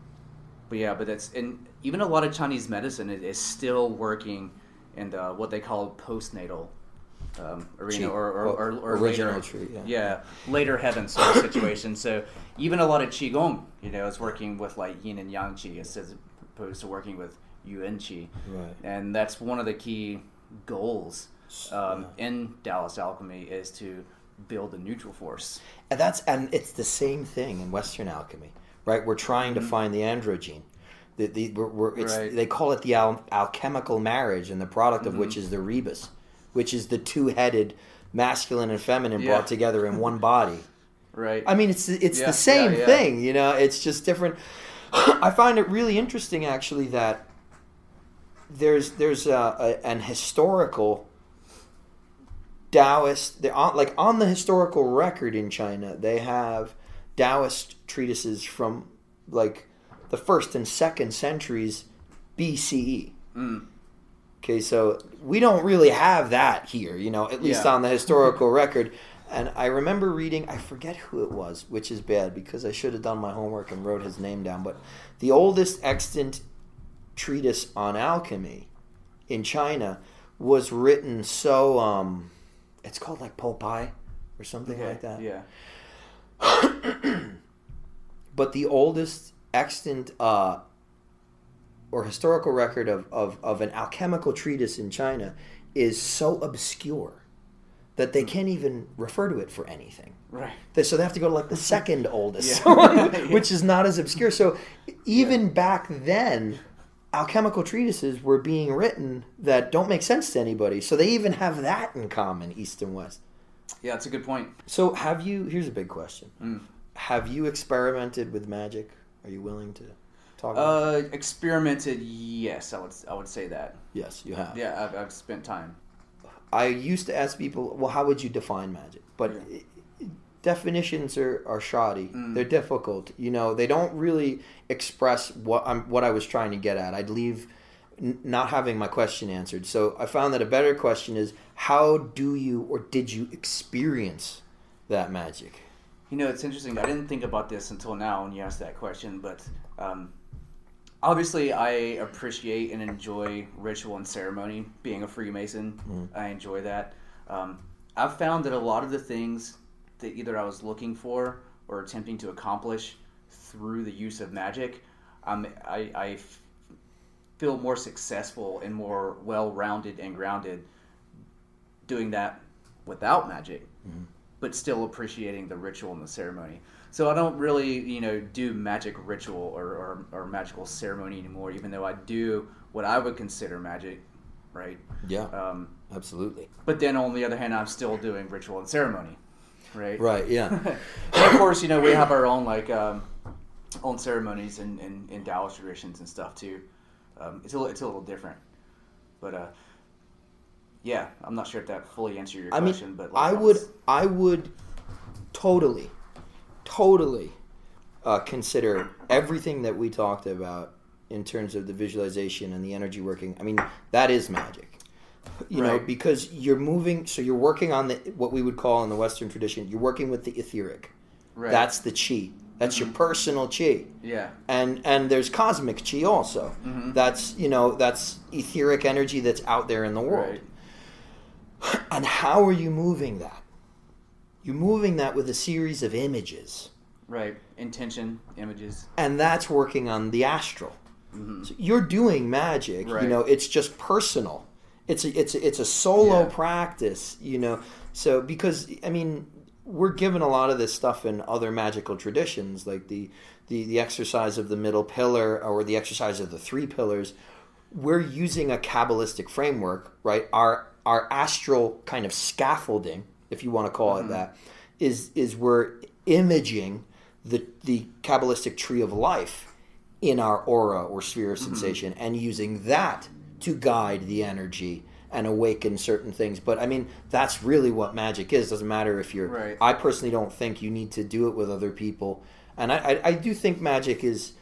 but yeah, but that's and even a lot of Chinese medicine is, is still working in the, what they call postnatal um, arena Qi. or, or, or, or Original later, tree, yeah. yeah, later heaven sort of situation. So even a lot of qigong, you know, is working with like yin and yang qi as opposed to working with yuan qi, Right. and that's one of the key goals um, in Taoist alchemy is to build a neutral force. And that's and it's the same thing in Western alchemy, right? We're trying to find the androgyne. The, the, we're, we're, it's, Mm-hmm. Right. They call it the al- alchemical marriage, and the product of Mm-hmm. which is the rebus, which is the two-headed masculine and feminine Yeah. brought together in one body. Right. I mean, it's it's Yeah, the same yeah, thing, you know. It's just different. I find it really interesting, actually, that there's there's a, a, an historical Taoist. They're on, like on the historical record in China, they have Taoist treatises from like the first and second centuries BCE. Mm. Okay, so we don't really have that here, you know, at least Yeah. on the historical record. And I remember reading, I forget who it was, which is bad because I should have done my homework and wrote his name down. But the oldest extant treatise on alchemy in China was written so um, it's called like Popeye or something Okay, like that. Yeah. But the oldest extant uh, or historical record of, of, of an alchemical treatise in China is so obscure that they can't even refer to it for anything. Right. They- So they have to go to like the second oldest Yeah. one, which is not as obscure. So even back then, alchemical treatises were being written that don't make sense to anybody. So they even have that in common, East and West. Yeah, that's a good point. So have you? Here's a big question: Mm. Have you experimented with magic? Are you willing to talk? about Uh, experimented, yes, I would I would say that. Yes, you have. Yeah, I've, I've spent time. I used to ask people, well, how would you define magic? But Yeah. definitions are, are shoddy. Mm. They're difficult. You know, they don't really express what I'm what I was trying to get at. I'd leave n- not having my question answered. So I found that a better question is, how do you or did you experience that magic? You know, it's interesting. I didn't think about this until now when you asked that question, but um, obviously, I appreciate and enjoy ritual and ceremony. Being a Freemason, I enjoy that. Um, I've found that a lot of the things that either I was looking for or attempting to accomplish through the use of magic, um, I, feel more successful and more well-rounded and grounded doing that without magic but still appreciating the ritual and the ceremony. So I don't really, you know, do magic ritual or, or, or magical ceremony anymore, even though I do what I would consider magic, right? Yeah, Um, absolutely. but then on the other hand, I'm still doing ritual and ceremony, right? Right. Yeah. of course, you know, we have our own like um, own ceremonies and in, in, Taoist traditions and stuff too. Um, it's a it's a little different, but uh, yeah, I'm not sure if that fully answered your I mean, question, but like, I would, I would totally, totally uh, consider everything that we talked about in terms of the visualization and the energy working. I mean, that is magic. You know, because you're moving, so you're working on the what we would call in the Western tradition. You're working with the etheric. Right. Mm-hmm. That's the chi. That's your personal chi yeah. and and there's cosmic chi also. Mhm. That's you know that's etheric energy that's out there in the world. Right. And how are you moving that? You're moving that with a series of images, Right. Intention, images. and that's working on the astral. Mhm. So you're doing magic. You know, it's just personal. It's a, it's a, it's a solo Yeah. practice. You know, so because I mean, we're given a lot of this stuff in other magical traditions, like the the the exercise of the middle pillar or the exercise of the three pillars. We're using a kabbalistic framework, right? Our our astral kind of scaffolding, if you want to call it mm-hmm. that, is is we're imaging the the kabbalistic tree of life in our aura or sphere of mm-hmm. sensation and using that to guide the energy and awaken certain things. But I mean, that's really what magic is. Doesn't matter if you're. Right. I personally don't think you need to do it with other people, and I, I, I do think magic is.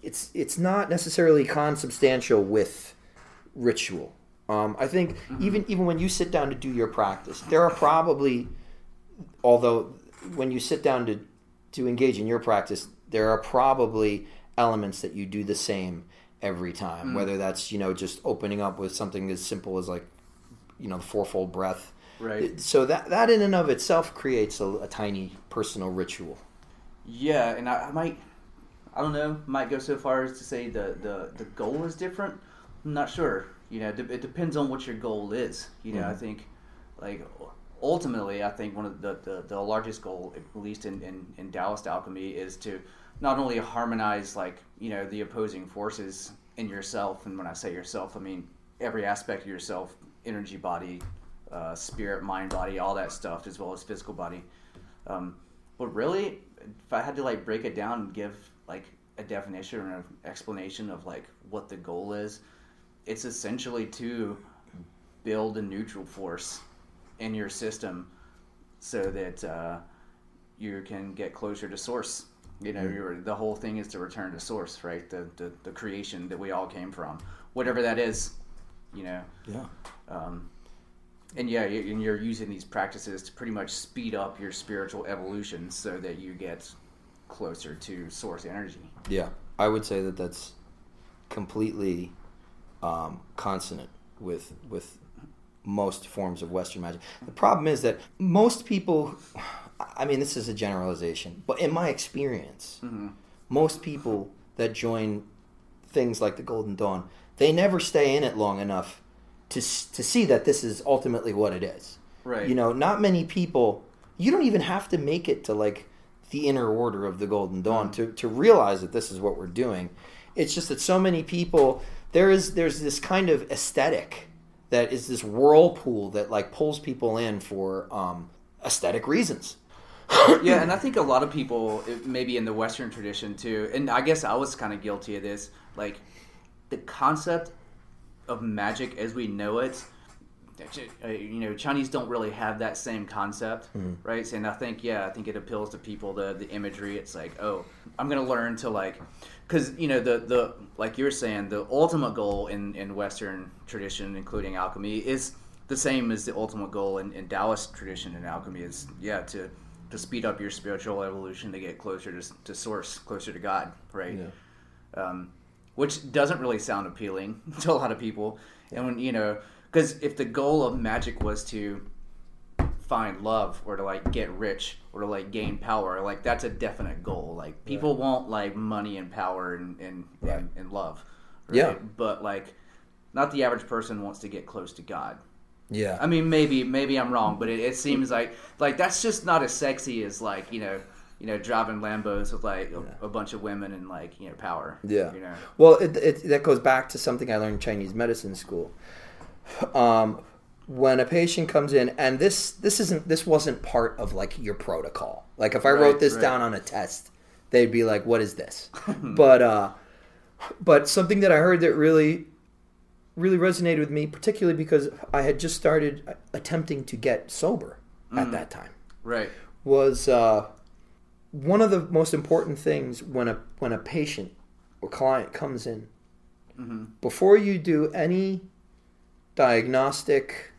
It's it's not necessarily consubstantial with ritual. Um, I think even even when you sit down to do your practice, there are probably, although when you sit down to to engage in your practice, there are probably elements that you do the same every time. Whether that's you know just opening up with something as simple as like, you know, the fourfold breath. Right. So that that in and of itself creates a, a tiny personal ritual. Yeah, and I, I might, I don't know, might go so far as to say the the, the goal is different. I'm not sure. You know, it depends on what your goal is. You know, I think, like, ultimately, I think one of the, the, the largest goal, at least in, in, in Taoist alchemy, is to not only harmonize, like, you know, the opposing forces in yourself. And when I say yourself, I mean every aspect of yourself energy, body, uh, spirit, mind, body, all that stuff, as well as physical body. Um, but really, if I had to like break it down and give like a definition or an explanation of like what the goal is, it's essentially to build a neutral force in your system so that uh, you can get closer to source. You know, your the whole thing is to return to source, right? The, the the creation that we all came from, whatever that is. You know, Yeah. um, and yeah, you- and you're using these practices to pretty much speed up your spiritual evolution so that you get closer to source energy. Yeah, I would say that that's completely um, consonant with with most forms of Western magic. The problem is that most people, I mean, this is a generalization, but in my experience, most people that join things like the Golden Dawn, they never stay in it long enough to to see that this is ultimately what it is. Right. You know, not many people. You don't even have to make it to like the inner order of the Golden Dawn to to realize that this is what we're doing. It's just that so many people there is there's this kind of aesthetic that is this whirlpool that like pulls people in for um, aesthetic reasons. yeah, and I think a lot of people, maybe in the Western tradition too, and I guess I was kind of guilty of this. Like the concept of magic as we know it, you know, Chinese don't really have that same concept, right? And I think, yeah, I think it appeals to people the the imagery. It's like, oh, I'm gonna learn to like, because you know the the like you were saying, the ultimate goal in in Western tradition, including alchemy, is the same as the ultimate goal in, in Taoist tradition and alchemy is yeah to to speed up your spiritual evolution to get closer to, to source closer to god right? Um, which doesn't really sound appealing to a lot of people. And when you know because if the goal of magic was to find love or to like get rich or to like gain power like that's a definite goal like people want like money and power and and, Right. and, and love Yeah. but like not the average person wants to get close to god Yeah. I mean, maybe maybe I'm wrong, but it, it seems like like that's just not as sexy as like you know you know driving Lambos with like a, a bunch of women and like you know power. Yeah. you know. Well, it, it, that goes back to something I learned in Chinese medicine school. Um, when a patient comes in, and this this isn't this wasn't part of like your protocol. Like if I Right, wrote this right. down on a test, they'd be like, "What is this?" but uh, but something that I heard that really really resonated with me, particularly because I had just started attempting to get sober at that time Right. was uh, one of the most important things when a when a patient or client comes in. Before you do any diagnostic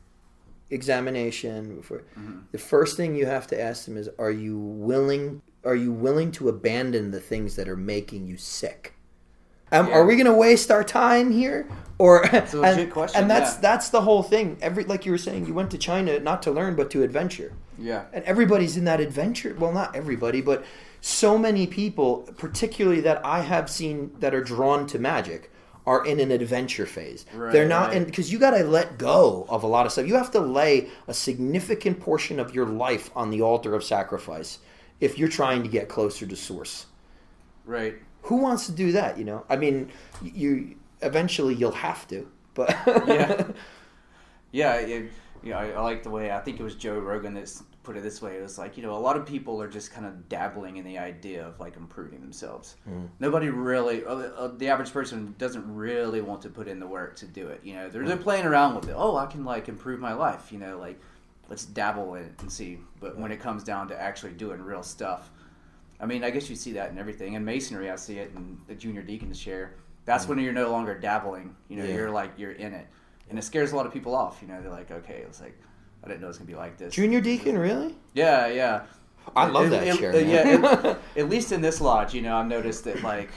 examination, before the first thing you have to ask them is, "Are you willing? Are you willing to abandon the things that are making you sick?" Um, Yeah. Are we going to waste our time here, or a legit and, question, And that's yeah. that's the whole thing. Every like you were saying, you went to China not to learn but to adventure Yeah. and everybody's in that adventure well not everybody but so many people particularly that i have seen that are drawn to magic are in an adventure phase Right, they're not right. in because you got to let go of a lot of stuff you have to lay a significant portion of your life on the altar of sacrifice if you're trying to get closer to source Right. who wants to do that you know i mean you eventually you'll have to but Yeah. Yeah. It, you know, I, I like the way I think it was Joe Rogan that s- put it this way. It was like you know a lot of people are just kind of dabbling in the idea of like improving themselves. Nobody really, uh, uh, the average person doesn't really want to put in the work to do it. You know, they're, they're playing around with it. Oh, I can like improve my life. You know, like let's dabble in it and see. But when it comes down to actually doing real stuff, I mean, I guess you see that in everything. In masonry, I see it in the junior deacon's chair. That's when you're no longer dabbling. You know, Yeah. you're like you're in it, and it scares a lot of people off. You know, they're like, okay, it's like I didn't know it was gonna be like this. junior deacon really Yeah, yeah. I love It- that it- chair, man. yeah, it- at least in this lodge, you know, I've noticed that like,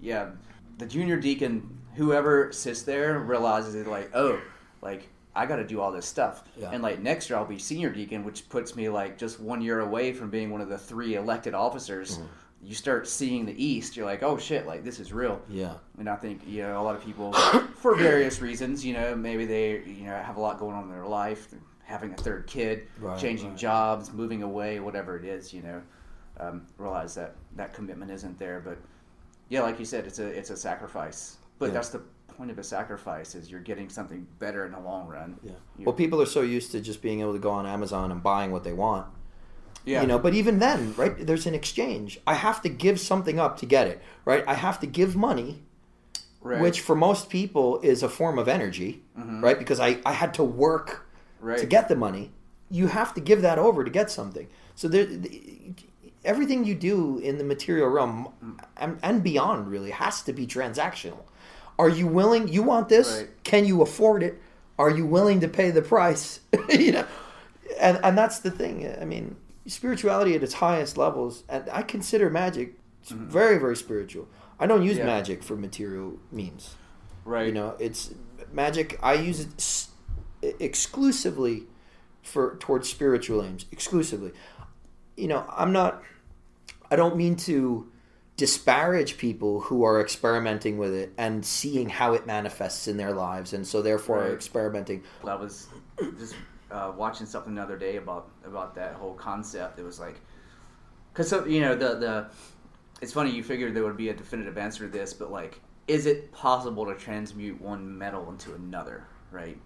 yeah, the junior deacon, whoever sits there, realizes it like, oh, like I got to do all this stuff, Yeah. and like next year I'll be senior deacon, which puts me like just one year away from being one of the three elected officers. Mm-hmm. You start seeing the East, you're like, oh shit, like this is real. yeah And I think you know a lot of people, for various reasons, you know, maybe they you know have a lot going on in their life, having a third kid, Right, changing right. jobs, moving away, whatever it is, you know, um, realize that that commitment isn't there. But yeah, like you said, it's a it's a sacrifice. But Yeah. that's the point of a sacrifice is you're getting something better in the long run. Yeah. You- Well, people are so used to just being able to go on Amazon and buying what they want. Yeah. You know, but even then, right? There's an exchange. I have to give something up to get it, right? I have to give money, right. which for most people is a form of energy, right? Because I, I had to work right. to get the money. You have to give that over to get something. So there, the, everything you do in the material realm and, and beyond really has to be transactional. Are you willing? You want this? Right. Can you afford it? Are you willing to pay the price? you know, and and that's the thing. I mean, spirituality at its highest levels, and I consider magic very very spiritual. I don't use Mm-hmm. Yeah. magic for material means. right. You know, it's magic. I use it exclusively for towards spiritual aims, exclusively. You know, I'm not. I don't mean to disparage people who are experimenting with it and seeing how it manifests in their lives, and so therefore are Right. experimenting. I was just uh, watching something the other day about about that whole concept. It was like, because you know the the it's funny you figured there would be a definitive answer to this, but like, is it possible to transmute one metal into another? Right.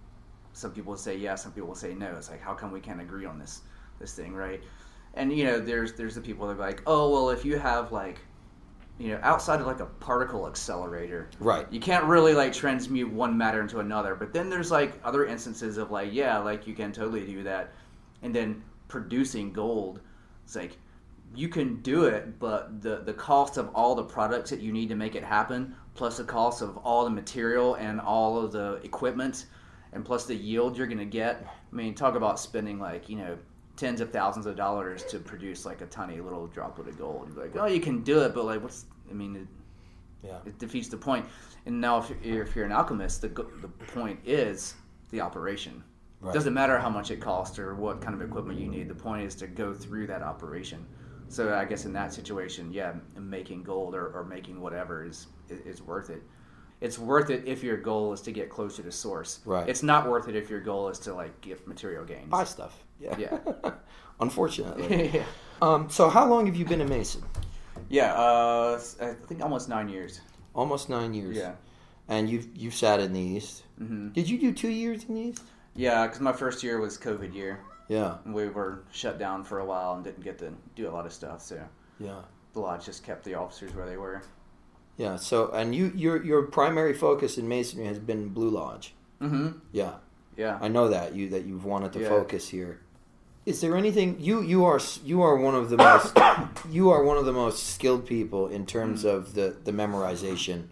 Some people will say yes. Some people will say no. It's like how come we can't agree on this this thing, right? And you know, there's there's the people that are like, oh well, if you have like you know, outside of like a particle accelerator, Right. You can't really like transmute one matter into another. But then there's like other instances of like, yeah, like you can totally do that. And then producing gold, it's like you can do it, but the the cost of all the products that you need to make it happen, plus the cost of all the material and all of the equipment, and plus the yield you're gonna get. I mean, talk about spending like you know tens of thousands of dollars to produce like a tiny little droplet of gold. You're like, oh, you can do it, but like, what's? I mean, it, Yeah. it defeats the point. And now, if you're, if you're an alchemist, the the point is the operation. Right. Doesn't matter how much it costs or what kind of equipment you need. The point is to go through that operation. So I guess in that situation, yeah, making gold or, or making whatever is is worth it. It's worth it if your goal is to get closer to source. Right. It's not worth it if your goal is to like get material gains. Buy stuff. Yeah. Yeah. Unfortunately. yeah. um, so, how long have you been a Mason? Yeah. Uh, I think almost nine years. Almost nine years. Yeah. And you've you've sat in the East. hmm Did you do two years in the East? Yeah, because my first year was COVID year. Yeah. we were shut down for a while and didn't get to do a lot of stuff. So Yeah. the lodge just kept the officers where they were. Yeah. So, and you your your primary focus in masonry has been Blue Lodge. Mm-hmm. Yeah. Yeah. I know that you that you've wanted to Yeah. focus here. Is there anything you you are you are one of the most you are one of the most skilled people in terms Mm. of the the memorization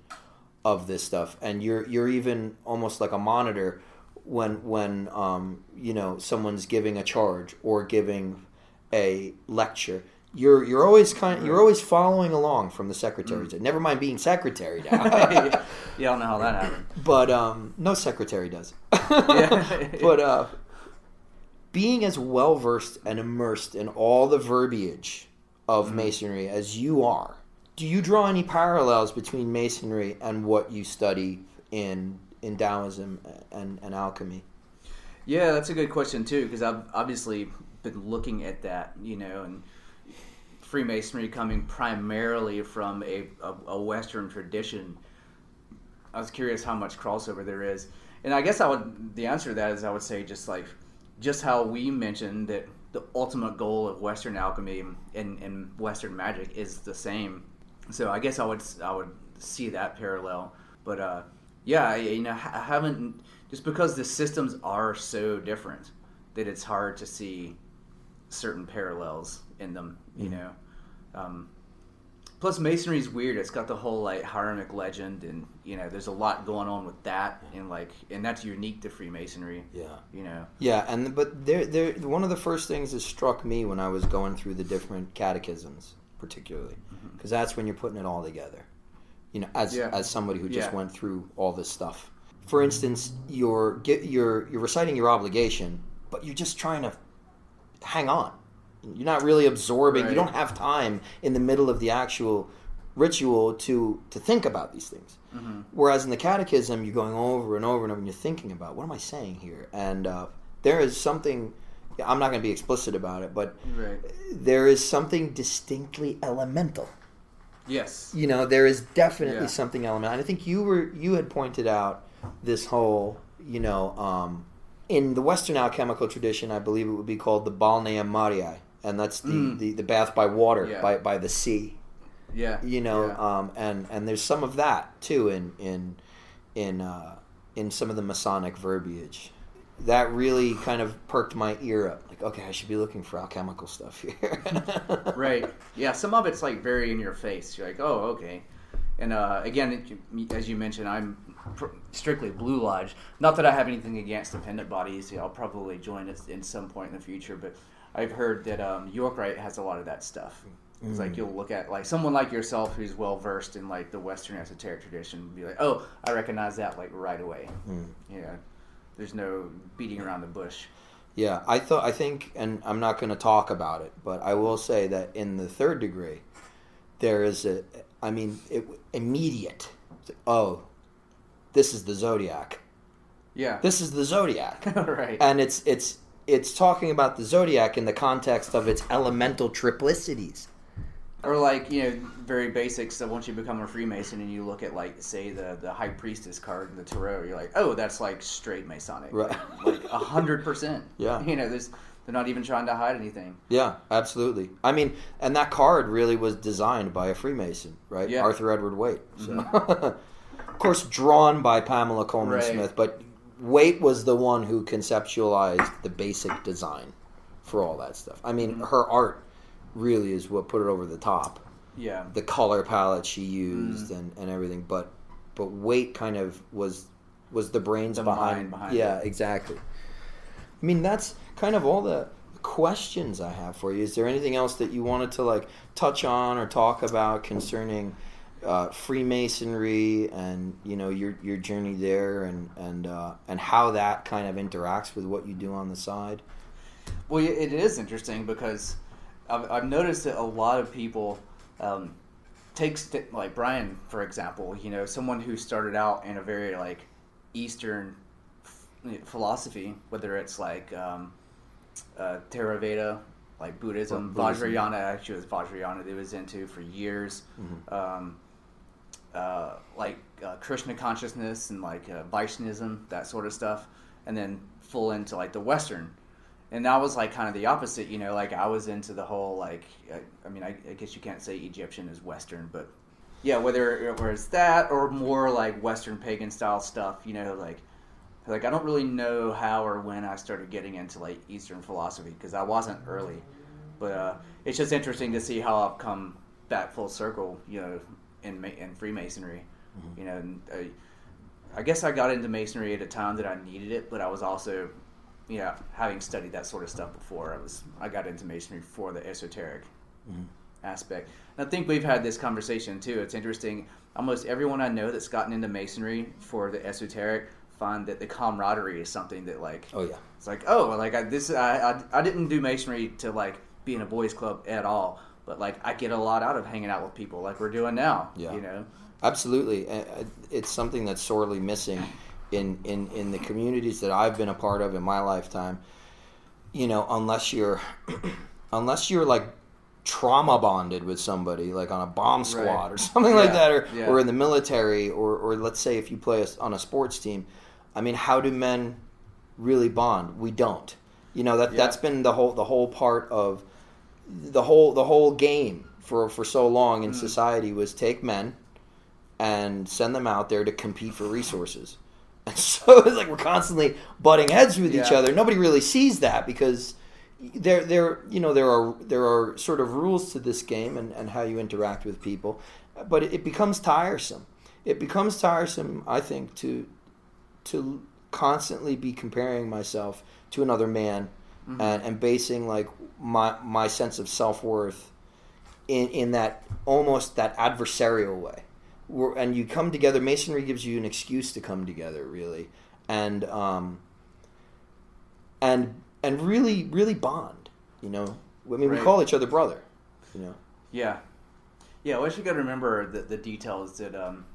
of this stuff, and you're you're even almost like a monitor when when um you know someone's giving a charge or giving a lecture. You're you're always kind you're always following along from the secretary. Mm. Never mind being secretary now. you don't know how that happened. but um, no secretary does. Yeah. but uh, being as well versed and immersed in all the verbiage of Mm-hmm. masonry as you are, do you draw any parallels between masonry and what you study in in Taoism and, and alchemy? Yeah, that's a good question too, because I've obviously been looking at that, you know, and Freemasonry coming primarily from a, a, a Western tradition. I was curious how much crossover there is, and I guess I would the answer to that is I would say just like just how we mentioned that the ultimate goal of Western alchemy and, and Western magic is the same. So I guess I would I would see that parallel, but uh, yeah, I, you know, I haven't just because the systems are so different that it's hard to see certain parallels in them. You know, um, plus masonry is weird. It's got the whole like Hiramic legend, and you know, there's a lot going on with that, and like, and that's unique to Freemasonry. Yeah. You know, Yeah, and but there, there, one of the first things that struck me when I was going through the different catechisms, particularly, because that's when you're putting it all together. You know, as Yeah. as somebody who just Yeah. went through all this stuff. For instance, you're get you're you're reciting your obligation, but you're just trying to hang on. You're not really absorbing. You don't have time in the middle of the actual ritual to to think about these things. Mm-hmm. Whereas in the catechism, you're going over and over and over, and you're thinking about what am I saying here? And uh, there is something. I'm not going to be explicit about it, but right? there is something distinctly elemental. Yes. You know, there is definitely Yeah. something elemental. And I think you were you had pointed out this whole, you know, um, in the Western alchemical tradition, I believe it would be called the balneum mariae, and that's the, Mm. the, the bath by water Yeah. by by the sea Yeah. you know Yeah. um, and and there's some of that too in in in uh, in some of the masonic verbiage that really kind of perked my ear up like okay i should be looking for alchemical stuff here right. Yeah, some of it's like very in your face. You're like, oh, okay. And uh, again, as you mentioned, I'm pr- strictly Blue Lodge. Not that I have anything against dependent bodies. You know, I'll probably join it in some point in the future. But I've heard that um, York Rite has a lot of that stuff. It's like you'll look at like someone like yourself who's well versed in like the Western esoteric tradition, and be like, oh, I recognize that like right away. Mm. Yeah. there's no beating around the bush. Yeah, I thought I think, and I'm not going to talk about it, but I will say that in the third degree, there is a, I mean, it, immediate. Oh, this is the zodiac. Yeah. This is the zodiac, right. and it's it's it's talking about the zodiac in the context of its elemental triplicities. Or like you know, very basics. So once you become a Freemason and you look at like say the the High Priestess card in the tarot, you're like, oh, that's like straight Masonic, Right. Like a hundred percent. Yeah. You know, there's they're not even trying to hide anything. Yeah, absolutely. I mean, and that card really was designed by a Freemason, right? Yeah. Mm-hmm. Arthur Edward Waite. So. of course, drawn by Pamela Colman Right. Smith, but Waite was the one who conceptualized the basic design for all that stuff. I mean, Mm-hmm. her art really is what put it over the top. Yeah. The color palette she used Mm. and, and everything, but but Waite kind of was was the brains The behind. behind yeah, it. exactly. I mean, that's kind of all the questions I have for you. Is there anything else that you wanted to like touch on or talk about concerning uh, Freemasonry and you know your your journey there and and uh, and how that kind of interacts with what you do on the side? Well, it is interesting because I've, I've noticed that a lot of people um, take st- like Brian, for example. You know, someone who started out in a very like Eastern f- philosophy, whether it's like um, uh, Theravada, like Buddhism, Buddhism. Vajrayana. Actually, was Vajrayana that he was into for years. Um, uh, like uh, Krishna consciousness and like uh, Vaishnavism, that sort of stuff, and then full into like the Western. And that was like kind of the opposite, you know. Like I was into the whole like, I, I mean, I, I guess you can't say Egyptian is Western, but yeah, whether whether it's that or more like Western pagan style stuff, you know, like like I don't really know how or when I started getting into like Eastern philosophy because I wasn't early, but uh, it's just interesting to see how I've come back full circle, you know, in in Freemasonry, mm-hmm. you know. And I, I guess I got into Masonry at a time that I needed it, but I was also, you know, having studied that sort of stuff before, I was I got into Masonry for the esoteric mm-hmm. aspect. And I think we've had this conversation too. It's interesting. Almost everyone I know that's gotten into Masonry for the esoteric find that the camaraderie is something that like Oh yeah, it's like oh like I, this I, I I didn't do Masonry to like be in a boys club at all, but like I get a lot out of hanging out with people like we're doing now. Yeah. you know. absolutely. It's something that's sorely missing in in in the communities that I've been a part of in my lifetime. You know, unless you're unless you're like trauma bonded with somebody like on a bomb squad Right. or something like that or, yeah. or in the military or, or let's say if you play on a sports team i mean how do men really bond we don't you know that Yeah. that's been the whole the whole part of the whole the whole game for for so long in Mm. society was take men and send them out there to compete for resources. And so it's like we're constantly butting heads with each other. Nobody really sees that because there there you know there are there are sort of rules to this game and, and how you interact with people. But it, it becomes tiresome. It becomes tiresome i think to to constantly be comparing myself to another man and, and basing like my my sense of self-worth in in that almost that adversarial way. Where- and you come together masonry gives you an excuse to come together really. And um and and really really bond you know? I mean we call each other brother you know? Yeah, yeah. Well, you got to remember the, the details that um,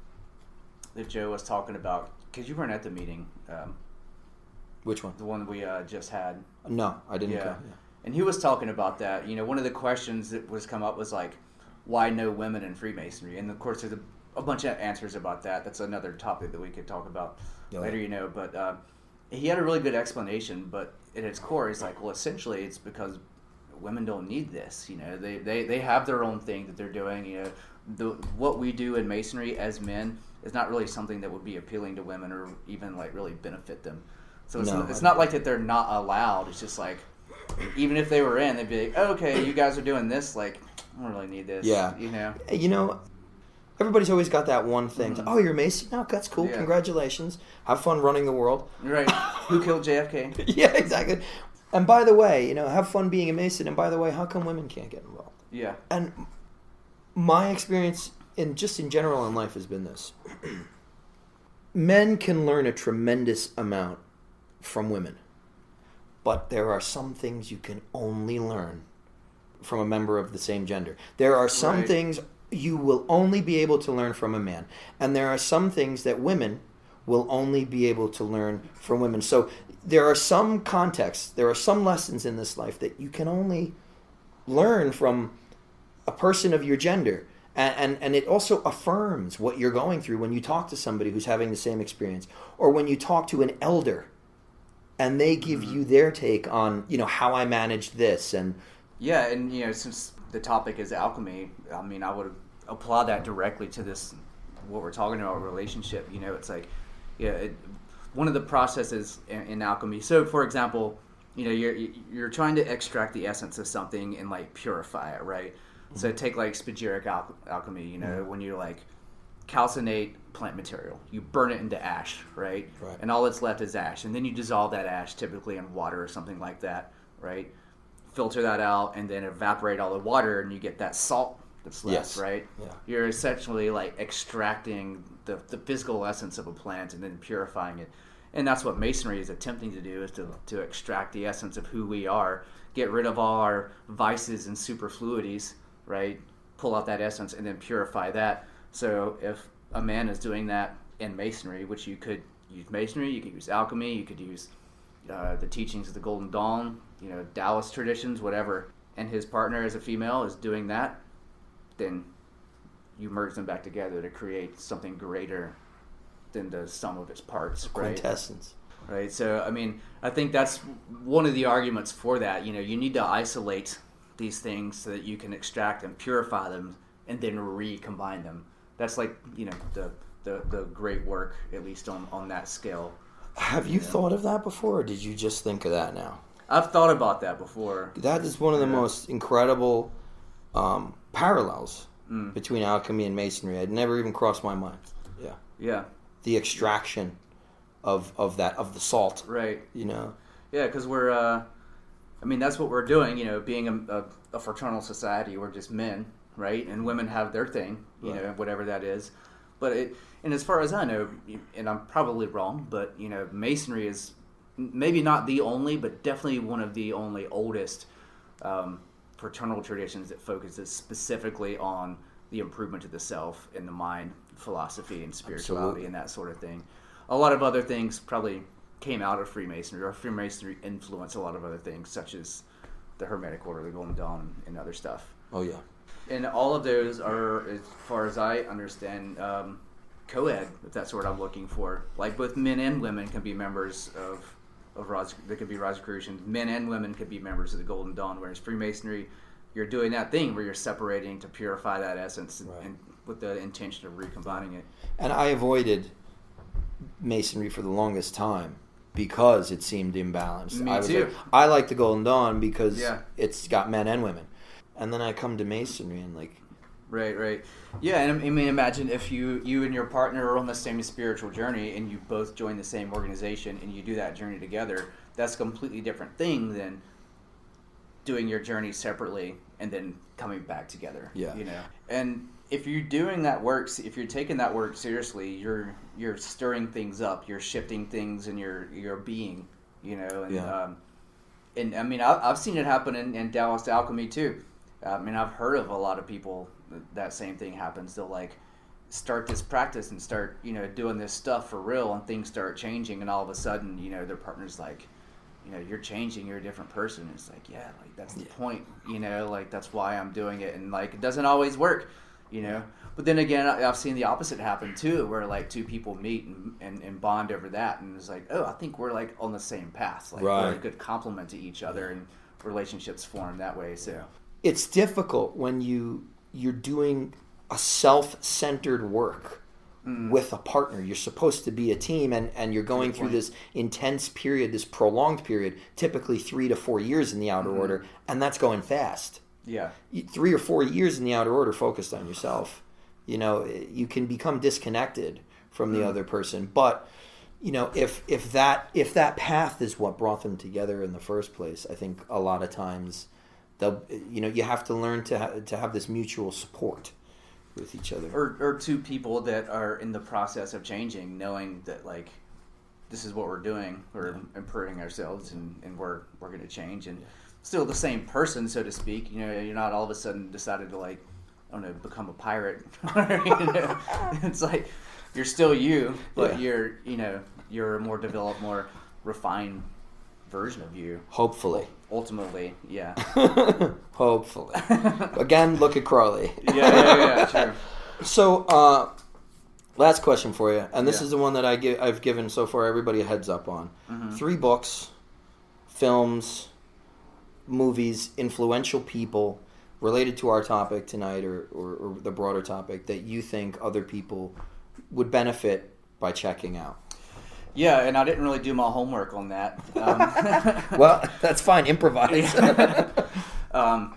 that Joe was talking about. Because you weren't at the meeting, um, which one? the one we uh, just had. no i didn't Yeah. come And he was talking about that. You know, one of the questions that was come up was like, why no women in Freemasonry? And of course, there's a, a bunch of answers about that. That's another topic that we could talk about Yeah. later. You know, but uh, he had a really good explanation. But at its core, he's like, well, essentially, it's because women don't need this. You know, they they, they have their own thing that they're doing. You know, the what we do in Masonry as men is not really something that would be appealing to women or even like really benefit them. So it's, No, it's not like that they're not allowed. It's just like even if they were in, they'd be like, okay, you guys are doing this. Like, I don't really need this. Yeah. You know? you know everybody's always got that one thing Mhm. oh you're mason no that's cool Yeah. congratulations have fun running the world Right. Who killed JFK? yeah exactly and by the way you know have fun being a mason and by the way how come women can't get involved Yeah. and my experience in just in general in life has been this men can learn a tremendous amount from women, but there are some things you can only learn from a member of the same gender. There are some Right. things you will only be able to learn from a man, and there are some things that women will only be able to learn from women. So there are some contexts, there are some lessons in this life that you can only learn from a person of your gender. And, and, and it also affirms what you're going through when you talk to somebody who's having the same experience, or when you talk to an elder and they give mm-hmm. you their take on, you know, how I managed this and Yeah, and you know, since the topic is alchemy, I mean, I would apply that directly to this what we're talking about relationship. You know, it's like, yeah, it, one of the processes in, in alchemy. So, for example, you know, you're you're trying to extract the essence of something and like purify it, right? So, mm-hmm. take like spagyric al- alchemy. You know, mm-hmm. when you're like calcinate plant material, you burn it into ash, right? Right. And all that's left is ash, and then you dissolve that ash, typically in water or something like that, right? filter that out and then evaporate all the water and you get that salt that's left, Yes. right? Yeah. You're essentially like extracting the, the physical essence of a plant and then purifying it. And that's what masonry is attempting to do is to, to extract the essence of who we are, get rid of all our vices and superfluities, right? Pull out that essence and then purify that. So if a man is doing that in masonry, which you could use masonry, you could use alchemy, you could use uh, the teachings of the Golden Dawn, you know, Taoist traditions, whatever, and his partner as a female is doing that, then you merge them back together to create something greater than the sum of its parts, right? quintessence. Right. So, I mean, I think that's one of the arguments for that. You know, you need to isolate these things so that you can extract and purify them and then recombine them. That's like, you know, the, the, the great work, at least on, on that scale. Have you thought of that before, or did you just think of that now? I've thought about that before. That is one of the Yeah. most incredible um, parallels Mm. between alchemy and masonry. I'd never even crossed my mind. Yeah, Yeah, the extraction of of that of the salt. right. You know, Yeah, because we're, uh, I mean, that's what we're doing. You know, being a, a, a fraternal society, we're just men, right? And women have their thing, you Right. know, whatever that is. But it, and as far as I know, and I'm probably wrong, but you know, masonry is maybe not the only, but definitely one of the only oldest um, fraternal traditions that focuses specifically on the improvement of the self and the mind, philosophy and spirituality Absolutely. and that sort of thing. A lot of other things probably came out of Freemasonry, or Freemasonry influenced a lot of other things, such as the Hermetic Order, the Golden Dawn, and other stuff. oh yeah, And all of those are, as far as I understand, um, co-ed, if that's what I'm looking for. Like both men and women can be members of of Ros- they could be Rosicrucians. Men and women could be members of the Golden Dawn. Whereas Freemasonry, you're doing that thing where you're separating to purify that essence Right. and with the intention of recombining it. and I avoided masonry for the longest time because it seemed imbalanced. Me I too. Like, I like the Golden Dawn because Yeah. it's got men and women, and then I come to masonry and like Right, right. Yeah, and I mean, imagine if you you and your partner are on the same spiritual journey and you both join the same organization and you do that journey together. That's a completely different thing than doing your journey separately and then coming back together. Yeah. You know, and if you're doing that work, if you're taking that work seriously, you're you're stirring things up, you're shifting things in your your being. You know, and Yeah. um, and I mean, I've, I've seen it happen in, in Taoist alchemy too. I mean, I've heard of a lot of people that, same thing happens. They'll like start this practice and start, you know, doing this stuff for real, and things start changing, and all of a sudden, you know, their partner's like, you know, you're changing, you're a different person. It's like, yeah, like that's the Yeah. point, you know, like that's why I'm doing it, and like it doesn't always work, you know. But then again, I've seen the opposite happen too, where like two people meet and, and, and bond over that, and it's like, oh, I think we're like on the same path, like we're a good complement to each other, and relationships form that way. So it's difficult when you you're doing a self-centered work mm. with a partner. You're supposed to be a team and and you're going through this intense period this prolonged period typically 3 to 4 years in the outer mm-hmm. order and that's going fast. Yeah, 3 or 4 years in the outer order focused on yourself. You know eh, you can become disconnected from the mm. other person but you know if if that if that path is what brought them together in the first place i think a lot of times they'll you know you have to learn to ha- to have this mutual support with each other or or two people that are in the process of changing, knowing that like this is what we're doing. We're improving ourselves, and, and we're we're going to change, and still the same person, so to speak. You know, you're not all of a sudden decided to like, I don't know, become a pirate. you know? It's like you're still you, but Yeah. you're you know you're a more developed, more refined version of you. Hopefully. Ultimately, yeah, Hopefully. Again, look at Crowley. yeah, yeah, yeah, sure. So, uh, last question for you, and this Yeah. is the one that I give, I've given so far everybody a heads up on. Mm-hmm. Three books, films, movies, influential people related to our topic tonight, or, or, or the broader topic that you think other people would benefit by checking out. Yeah, and I didn't really do my homework on that. Um, Well, that's fine. Improvise. um,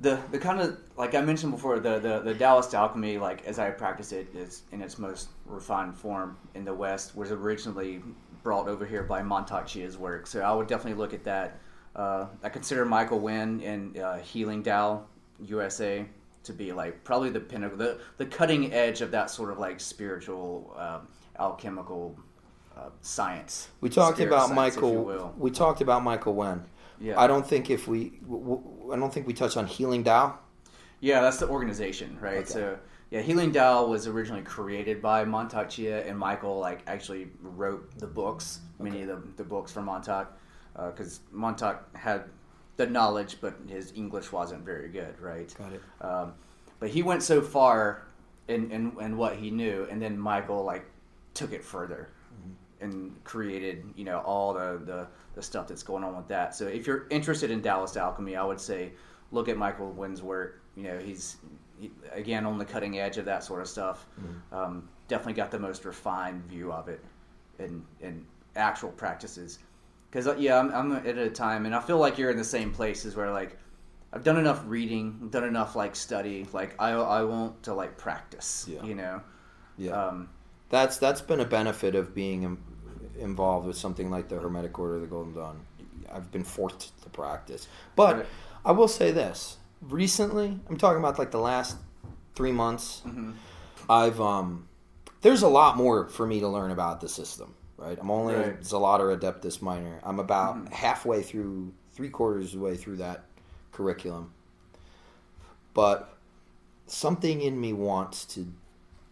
the the kind of like I mentioned before, the, the the Taoist alchemy, like as I practice it, is in its most refined form in the West, was originally brought over here by Mantak Chia's work. So I would definitely look at that. Uh, I consider Michael Winn in uh, Healing Tao USA to be like probably the pinnacle, the the cutting edge of that sort of like spiritual um, alchemical uh, science. We talked about science, Michael. We talked about Michael Winn. Yeah. I don't think if we, w- w- I don't think we touched on Healing Tao. Yeah, that's the organization, right? Okay. So yeah, Healing Tao was originally created by Mantak Chia, and Michael like actually wrote the books, many of the, the books from Mantak, because Mantak had the knowledge, but his English wasn't very good, right? Got it. Um, but he went so far in, in in what he knew, and then Michael like took it further and created you know all the, the the stuff that's going on with that. So if you're interested in Taoist alchemy, I would say look at Michael Winn's work. You know, he's he, again on the cutting edge of that sort of stuff. Um, definitely got the most refined view of it and in actual practices. Because yeah, I'm, I'm at a time, and I feel like you're in the same places where like I've done enough reading, I've done enough like study. Like I I want to like practice. Yeah. You know. Yeah. Um, That's that's been a benefit of being im- involved with something like the Hermetic Order of the Golden Dawn. I've been forced to practice, but Right. I will say this: recently, I'm talking about like the last three months. mhm. I've um, there's a lot more for me to learn about the system. Right, I'm only Right. a Zelator Adeptus Minor. I'm about Mhm. halfway through, three quarters of the way through that curriculum. But something in me wants to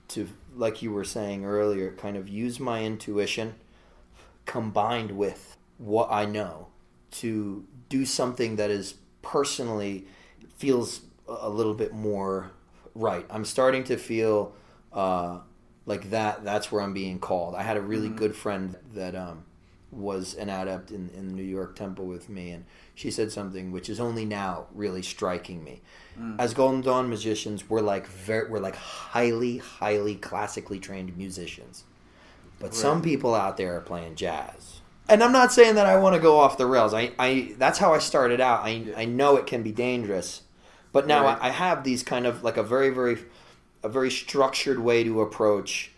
to like you were saying earlier kind of use my intuition combined with what I know to do something that is personally feels a little bit more right. I'm starting to feel uh, like that. That's where I'm being called. I had a really Mhm. good friend that um, was an adept in, in the New York Temple with me, and she said something which is only now really striking me. Mm. As Golden Dawn magicians, we're like very, we're like highly, highly classically trained musicians, but some people out there are playing jazz. And I'm not saying that I want to go off the rails. I, I that's how I started out. I, Yeah. I know it can be dangerous, but now Right. I, I have these kind of like a very, very, a very structured way to approach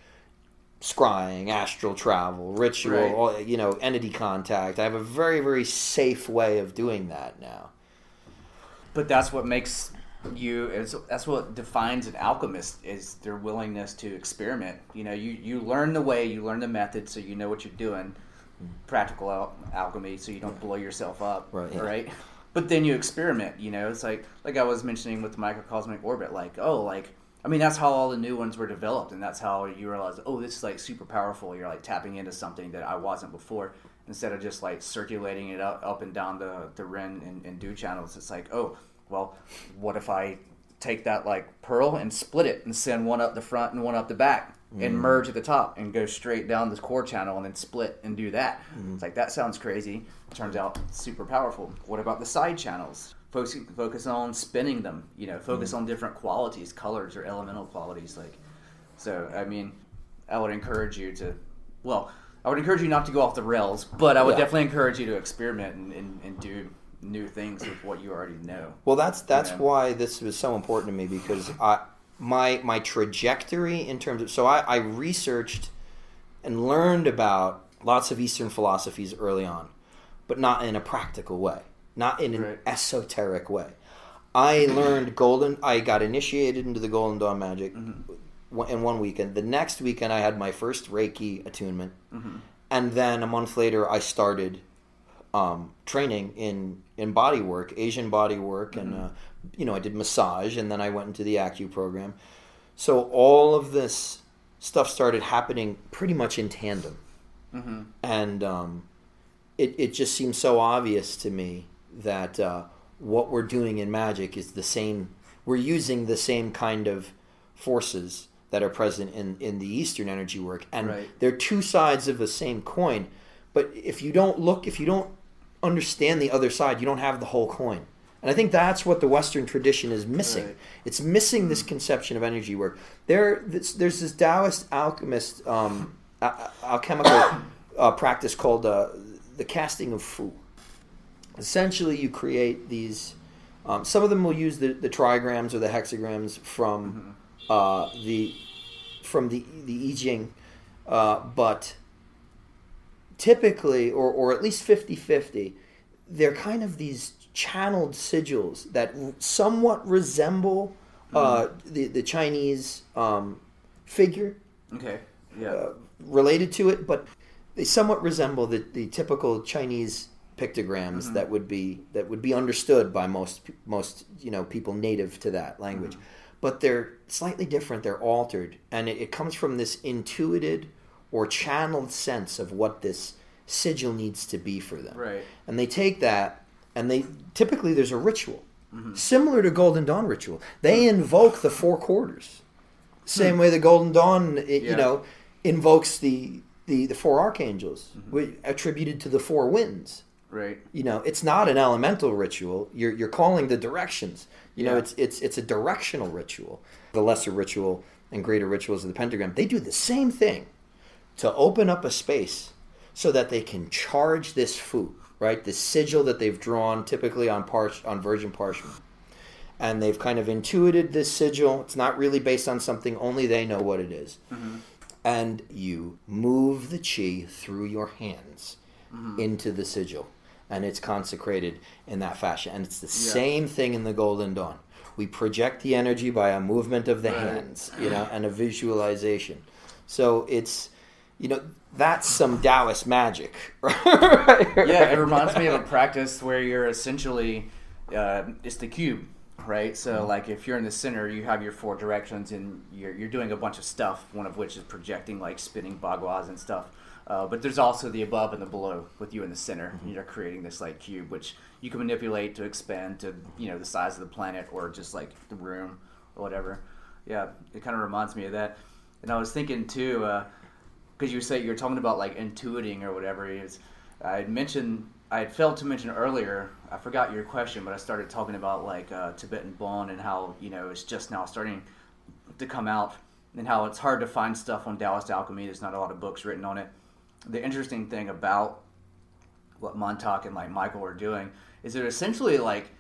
scrying, astral travel, ritual, Right. all, you know, entity contact. I have a very, very safe way of doing that now. But that's what makes you. It's, that's what defines an alchemist is their willingness to experiment. You know, you you learn the way, you learn the method, so you know what you're doing. Hmm. Practical al- alchemy, so you don't blow yourself up, Right, yeah. right? But then you experiment. You know, it's like like I was mentioning with the microcosmic orbit. Like, oh, like I mean, that's how all the new ones were developed, and that's how you realize, oh, this is like super powerful. You're like tapping into something that I wasn't before. Instead of just like circulating it up, up and down the the Ren and, and Du channels, it's like, oh, well, what if I take that like pearl and split it and send one up the front and one up the back and mm. merge at the top and go straight down this core channel and then split and do that. Mm. It's like that sounds crazy. Turns out super powerful. What about the side channels? Focus, focus on spinning them. You know, focus mm. on different qualities, colors or elemental qualities. Like, so I mean, I would encourage you to, well, I would encourage you not to go off the rails, but I would Yeah. definitely encourage you to experiment and, and, and do new things with what you already know. Well, that's that's Yeah. why this was so important to me because I my my trajectory in terms of so I, I researched and learned about lots of Eastern philosophies early on, but not in a practical way, not in an Right. esoteric way. I learned golden. I got initiated into the Golden Dawn magic Mm-hmm. in one weekend. The next weekend, I had my first Reiki attunement, Mm-hmm. and then a month later, I started um, training in in body work, Asian body work, and uh, you know I did massage, and then I went into the Acu program. So all of this stuff started happening pretty much in tandem, and um, it it just seems so obvious to me that uh, what we're doing in magic is the same. We're using the same kind of forces that are present in in the Eastern energy work, and Right. they're two sides of the same coin. But if you don't look, if you don't understand the other side, you don't have the whole coin. And I think that's what the Western tradition is missing. Right. It's missing this conception of energy work. There, this, there's this Taoist alchemist, um, alchemical uh, practice called uh, the casting of fu. Essentially, you create these. Um, some of them will use the, the trigrams or the hexagrams from uh, the from the the I Ching, uh, but typically, or, or at least 50-50, they're kind of these channeled sigils that somewhat resemble uh, the, the Chinese um, figure Okay. Yeah. uh, related to it, but they somewhat resemble the, the typical Chinese pictograms that would be that would be understood by most most you know people native to that language. But they're slightly different. They're altered, and it, it comes from this intuited or channeled sense of what this sigil needs to be for them. right. And they take that, and they typically there's a ritual mm-hmm. similar to Golden Dawn ritual. They mm-hmm. invoke the four quarters, same hmm. way the Golden Dawn, it, you know, invokes the the, the four archangels, mm-hmm. wi- attributed to the four winds. Right. You know, it's not an elemental ritual. You're you're calling the directions. You know, it's it's it's a directional ritual. The lesser ritual and greater rituals of the pentagram, they do the same thing to open up a space so that they can charge this fu, right? The sigil that they've drawn typically on parch on virgin parchment. And they've kind of intuited this sigil. It's not really based on something only they know what it is. Mm-hmm. And you move the chi through your hands mm-hmm. into the sigil. And it's consecrated in that fashion. And it's the same thing in the Golden Dawn. We project the energy by a movement of the Right. hands, you know, and a visualization. So it's, you know, that's some Taoist magic. Yeah, it reminds me of a practice where you're essentially uh, it's the cube, right? So like if you're in the center, you have your four directions, and you're you're doing a bunch of stuff. One of which is projecting like spinning baguas and stuff. Uh, but there's also the above and the below with you in the center. You're creating this like cube, which you can manipulate to expand to you know the size of the planet or just like the room or whatever. Yeah, it kind of reminds me of that. And I was thinking too, because you say you're talking about like intuiting or whatever it is. I had mentioned, I had failed to mention earlier. I forgot your question, but I started talking about like uh, Tibetan Bon and how you know it's just now starting to come out, and how it's hard to find stuff on Taoist alchemy. There's not a lot of books written on it. The interesting thing about what Mantak and like Michael are doing is they're essentially like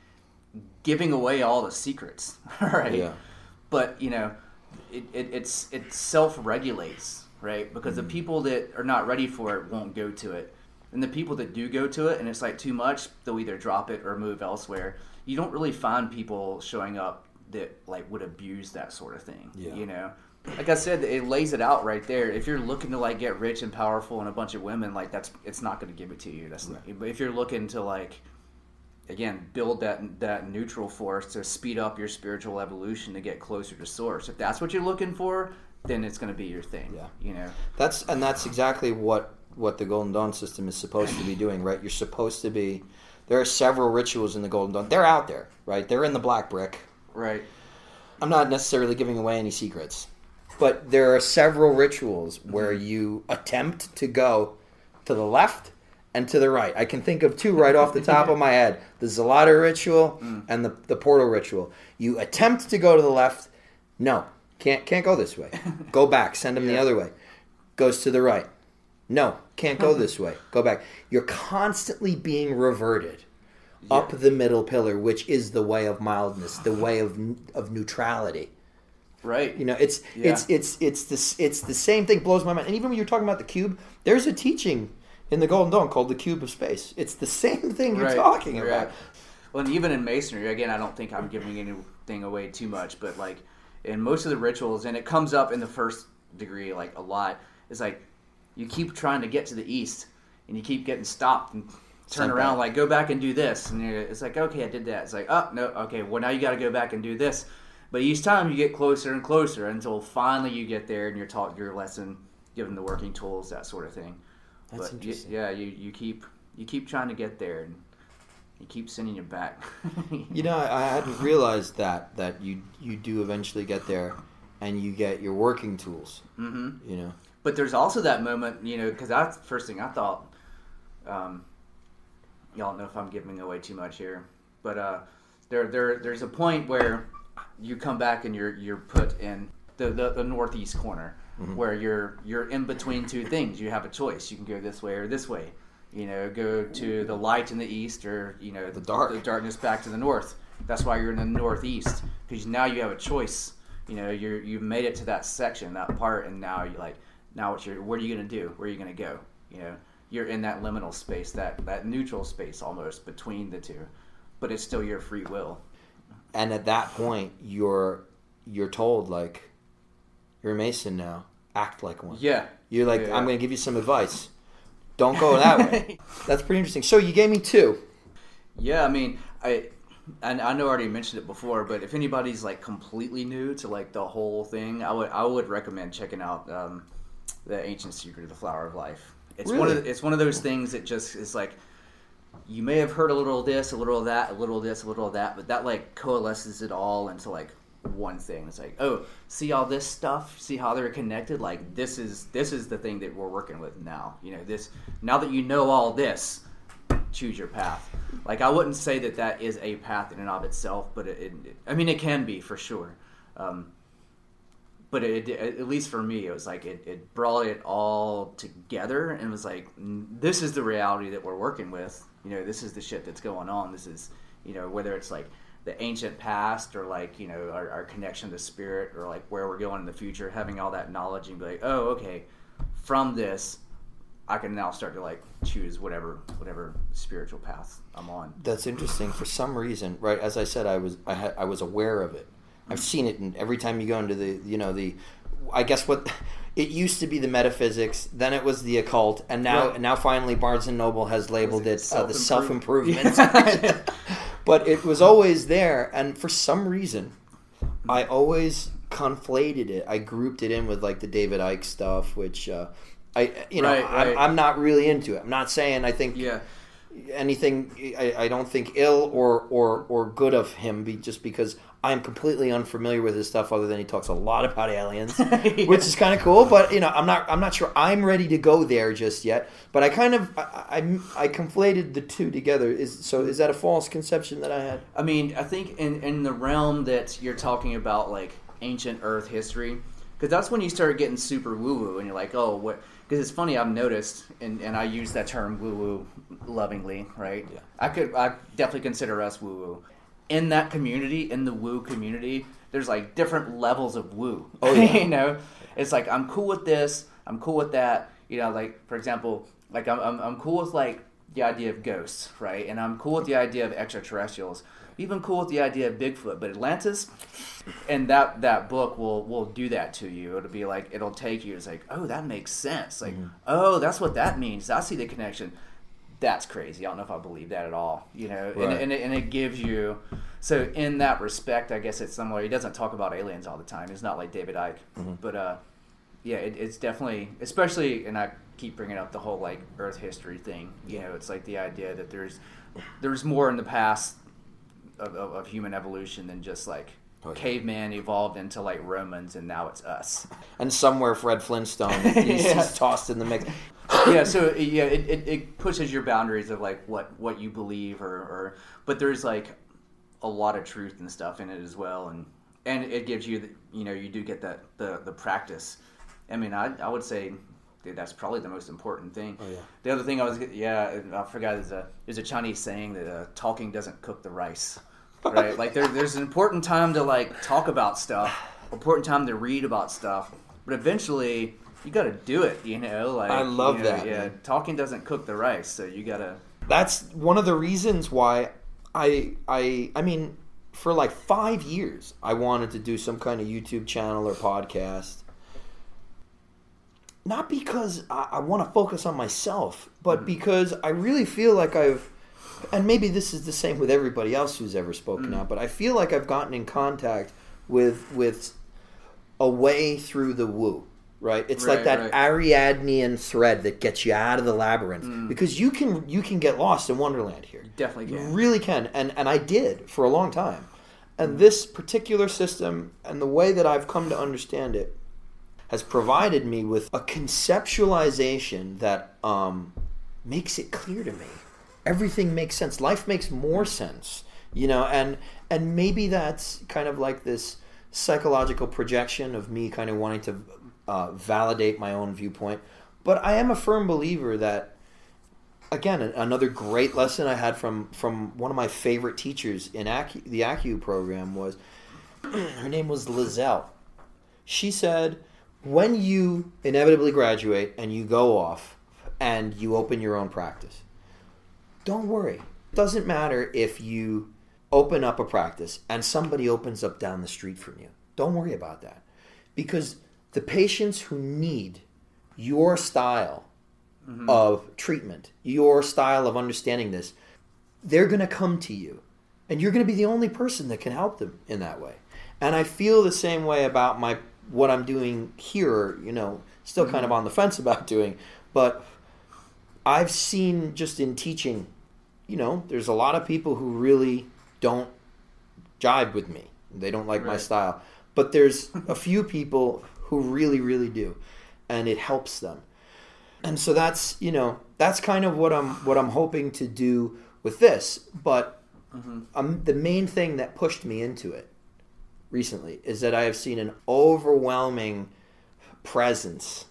giving away all the secrets, right? Yeah. But you know, it, it it's it self regulates, right? Because the mm-hmm. people that are not ready for it won't go to it, and the people that do go to it and it's like too much, they'll either drop it or move elsewhere. You don't really find people showing up that like would abuse that sort of thing. Yeah. You know. Like I said, it lays it out right there. If you're looking to like get rich and powerful and a bunch of women, like that's it's not going to give it to you. That's not, but if you're looking to like again build that that neutral force to speed up your spiritual evolution to get closer to source if that's what you're looking for then it's going to be your thing Yeah. you know That's and that's exactly what what the Golden Dawn system is supposed to be doing, right? You're supposed to be. There are several rituals in the Golden Dawn. They're out there, right? They're in the Black Brick. right I'm not necessarily giving away any secrets, but there are several rituals where mm-hmm. you attempt to go to the left and to the right. I can think of two right off the top of my head: the Zelator ritual mm. and the the portal ritual. You attempt to go to the left, no, can't can't go this way. Go back, send them the other way. Goes to the right, no, can't go uh-huh. this way. Go back. You're constantly being reverted up the middle pillar, which is the way of mildness, the way of of neutrality. right You know, it's Yeah. it's it's it's this it's the same thing blows my mind. And even when you're talking about the cube, there's a teaching in the Golden Dawn called the cube of space. It's the same thing you're Right, talking right. about. Well, and even in masonry, again, I don't think I'm giving anything away too much, but like in most of the rituals, and it comes up in the first degree like a lot. It's like you keep trying to get to the east, and you keep getting stopped and turn around like go back and do this, and you're- it's like okay, I did that. It's like oh no, okay, well now you got to go back and do this. But each time you get closer and closer until finally you get there and you're taught your lesson, given the working tools, that sort of thing. That's but interesting. yeah, you, you keep you keep trying to get there, and keep sending you back. You know, I, hadn't realized that that you you do eventually get there, and you get your working tools. hmm You know, But there's also that moment, you know, because that's the first thing I thought. Um, y'all know if I'm giving away too much here, but uh, there, there, there's a point where you come back and you're you're put in the, the, the northeast corner where you're you're in between two things. You have a choice. You can go this way or this way. You know, go to the light in the east or you know The dark. the darkness back to the north. That's why you're in the northeast because now you have a choice. You know, you're you've made it to that section, that part, and now you're like, now what you're, what are you gonna do? Where are you gonna go? You know, you're in that liminal space, that that neutral space almost between the two, but it's still your free will. and at that point, you're you're told like, you're a mason now. Act like one. Yeah, You're like, Yeah. I'm going to give you some advice. Don't go that way. That's pretty interesting. So you gave me two. Yeah, I mean, I and I know I already mentioned it before, but if anybody's like completely new to like the whole thing, I would I would recommend checking out um, the Ancient Secret of the Flower of Life. It's one of the, it's one of those things that just is like you may have heard a little of this, a little of that, a little of this, a little of that, but that like coalesces it all into like one thing. It's like, oh, see all this stuff, see how they're connected. Like this is this is the thing that we're working with now. You know, this now that you know all this, choose your path. Like I wouldn't say that that is a path in and of itself, but it, it I mean it can be for sure. Um, but it, it, at least for me, it was like it, it brought it all together and was like, "Mm, this is the reality that we're working with. You know, this is the shit that's going on. This is, you know, whether it's like the ancient past or like, you know, our, our connection to spirit or like where we're going in the future, having all that knowledge and be like, oh, okay, from this, I can now start to like choose whatever whatever spiritual path I'm on. That's interesting. For some reason, right? As I said, I was I, had, I was aware of it. I've seen it, and every time you go into the you know the, I guess what it used to be the metaphysics, then it was the occult, and now Right. now finally Barnes and Noble has labeled it uh, the self Self-improve- improvement. but it was always there, and for some reason, I always conflated it. I grouped it in with like the David Icke stuff, which. Uh, I, you know, Right, I'm. I'm not really into it. I'm not saying I think yeah. anything I, I don't think ill or, or or good of him be just because I'm completely unfamiliar with his stuff other than he talks a lot about aliens which is kind of cool but you know I'm not I'm not sure I'm ready to go there just yet but I kind of I, I, I conflated the two together is so is that a false conception that I had I mean, I think in, in the realm that you're talking about, like ancient Earth history, because that's when you start getting super woo woo, and you're like, oh, what? Because it's funny, I've noticed, and, and I use that term woo woo lovingly, right? Yeah. I could, I definitely consider us woo woo. In that community, in the woo community, there's like different levels of woo. Oh, yeah. you know, it's like I'm cool with this, I'm cool with that. You know, like for example, like I'm, I'm, I'm cool with like the idea of ghosts, right? And I'm cool with the idea of extraterrestrials. Even cool with the idea of Bigfoot, but Atlantis, and that that book will will do that to you. It'll be like it'll take you. It's like, oh, that makes sense. Like, mm-hmm. oh, that's what that means. I see the connection. That's crazy. I don't know if I believe that at all. You know, Right. and, and, it, and it gives you. So in that respect, I guess it's somewhere he doesn't talk about aliens all the time. He's not like David Icke, but uh, yeah, it, it's definitely, especially, and I keep bringing up the whole like Earth history thing. You know, it's like the idea that there's there's more in the past of, of, of human evolution than just like Oh, yeah. caveman evolved into like Romans, and now it's us. and somewhere Fred Flintstone he's, Yeah. he's tossed in the mix yeah, so yeah, it, it, it pushes your boundaries of like what what you believe, or, or but there's like a lot of truth and stuff in it as well, and and it gives you the, you know you do get that the the practice. I mean, I I would say. dude, That's probably the most important thing. Oh, yeah. The other thing I was, yeah, I forgot. There's a there's a Chinese saying that uh, talking doesn't cook the rice, right? like there, there's an important time to like talk about stuff, important time to read about stuff, but eventually you got to do it. You know, like I love you know, that, Yeah, man. talking doesn't cook the rice, so you got to. that's one of the reasons why I I I mean for like 5 years I wanted to do some kind of YouTube channel or podcast not because I, I want to focus on myself, but Mm-hmm. because I really feel like I've, and maybe this is the same with everybody else who's ever spoken Mm-hmm. out, but I feel like I've gotten in contact with with a way through the woo. Right, it's like that right. Ariadnean thread that gets you out of the labyrinth Mm. because you can you can get lost in Wonderland here. Definitely You really can, and and I did for a long time. Mm. And this particular system and the way that I've come to understand it has provided me with a conceptualization that um, makes it clear to me. Everything makes sense. Life makes more sense, you know, and and maybe that's kind of like this psychological projection of me kind of wanting to uh, validate my own viewpoint. But I am a firm believer that again another great lesson I had from from one of my favorite teachers in the Acu program was her name was Lizelle. She said, when you inevitably graduate and you go off and you open your own practice, don't worry. It doesn't matter if you open up a practice and somebody opens up down the street from you. Don't worry about that. Because the patients who need your style mm-hmm. of treatment, your style of understanding this, they're going to come to you. And you're going to be the only person that can help them in that way. And I feel the same way about my what I'm doing here, you know, still kind of mm-hmm. on the fence about doing, but I've seen just in teaching, you know, there's a lot of people who really don't jive with me. They don't like my style. But there's a few people who really, really do. And it helps them. And so that's, you know, that's kind of what I'm what I'm hoping to do with this. But um, the main thing that pushed me into it recently is that I have seen an overwhelming presence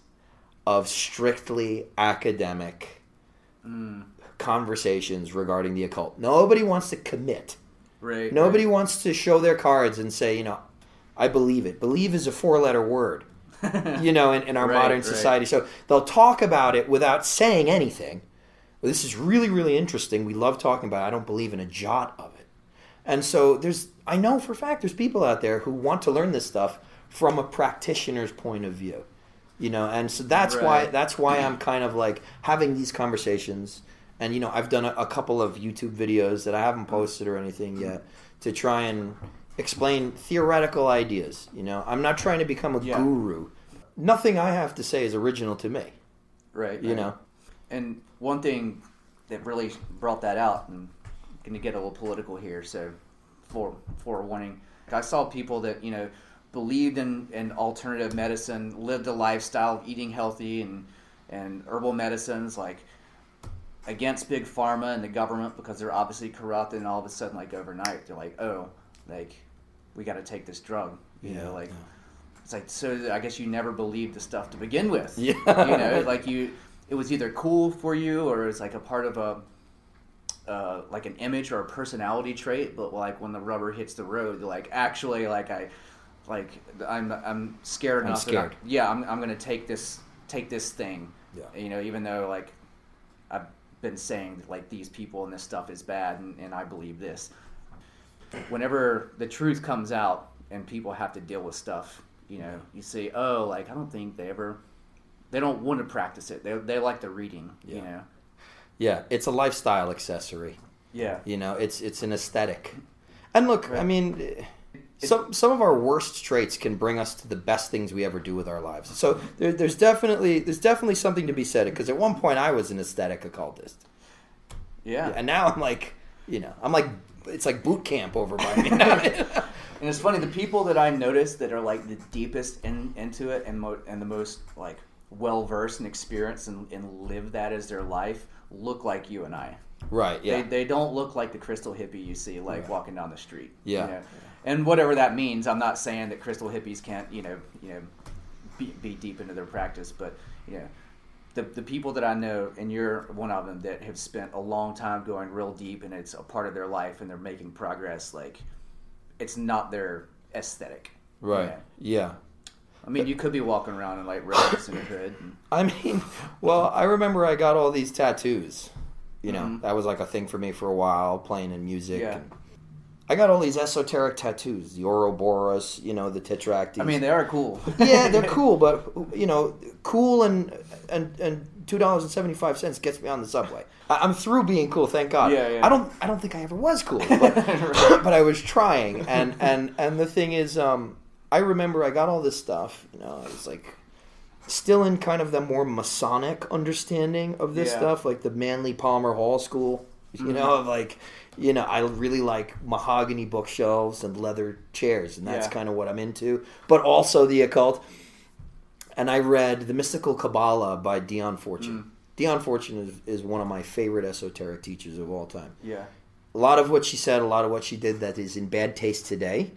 of strictly academic conversations regarding the occult. Nobody wants to commit. Right. Nobody wants to show their cards and say, you know, I believe it. Believe is a four letter word, you know, in, in our Right, modern right. society. So they'll talk about it without saying anything. Well, this is really, really interesting. We love talking about it. I don't believe in a jot of it. And so there's, I know for a fact there's people out there who want to learn this stuff from a practitioner's point of view, you know, and so that's why, that's why I'm kind of like having these conversations. And, you know, I've done a, a couple of YouTube videos that I haven't posted or anything yet to try and explain theoretical ideas. You know, I'm not trying to become a Yeah. guru. Nothing I have to say is original to me, Right. you right. know. And one thing that really brought that out, and I'm going to get a little political here, so for forewarning, I saw people that you know believed in, in alternative medicine, lived a lifestyle of eating healthy and and herbal medicines, like against big pharma and the government because they're obviously corrupt, and all of a sudden, like overnight, they're like, oh, like we got to take this drug, you Yeah, know, like. yeah. It's like so. I guess you never believed the stuff to begin with. Yeah. You know, like you, it was either cool for you or it's like a part of a, uh, like an image or a personality trait. But like when the rubber hits the road, like actually, like I, like I'm, I'm scared I'm enough. That scared. I, yeah, I'm, I'm gonna take this, take this thing. Yeah. You know, even though like, I've been saying that, like these people and this stuff is bad, and, and I believe this. Whenever the truth comes out and people have to deal with stuff, you know, you say, oh, like I don't think they ever, they don't want to practice it. They, they like the reading, you Yeah. know. Yeah, it's a lifestyle accessory. Yeah. You know, it's it's an aesthetic. And look, I mean, some some of our worst traits can bring us to the best things we ever do with our lives. So there, there's definitely there's definitely something to be said because at one point I was an aesthetic occultist, Yeah. and now I'm like, you know, I'm like it's like boot camp over by me. And it's funny, the people that I notice that are like the deepest in, into it and mo- and the most like well versed and experienced and, and live that as their life look like you and I. right? Yeah. They, they don't look like the crystal hippie you see like Right. walking down the street. Yeah. You know? And whatever that means, I'm not saying that crystal hippies can't, you know, you know, be, be deep into their practice, but you know, the the people that I know, and you're one of them that have spent a long time going real deep, and it's a part of their life, and they're making progress. Like, it's not their aesthetic. right. know? Yeah. I mean, you could be walking around in like and a hood. And, I mean, well, I remember I got all these tattoos. You know, Mhm. that was like a thing for me for a while, playing in music. Yeah. And I got all these esoteric tattoos, the Ouroboros, you know, the Tetractys. I mean, they are cool. yeah, they're cool, but you know, cool and and and two dollars and seventy five cents gets me on the subway. I'm through being cool, thank God. Yeah, yeah. I don't I don't think I ever was cool, but, but I was trying. And and and the thing is, um, I remember I got all this stuff. You know, I was like still in kind of the more Masonic understanding of this Yeah. stuff, like the Manly Palmer Hall School. You Mm-hmm. know, of like you know, I really like mahogany bookshelves and leather chairs, and that's Yeah. kind of what I'm into. But also the occult. And I read The Mystical Kabbalah by Dion Fortune. Mm. Dion Fortune is, is one of my favorite esoteric teachers of all time. Yeah. A lot of what she said, a lot of what she did that is in bad taste today,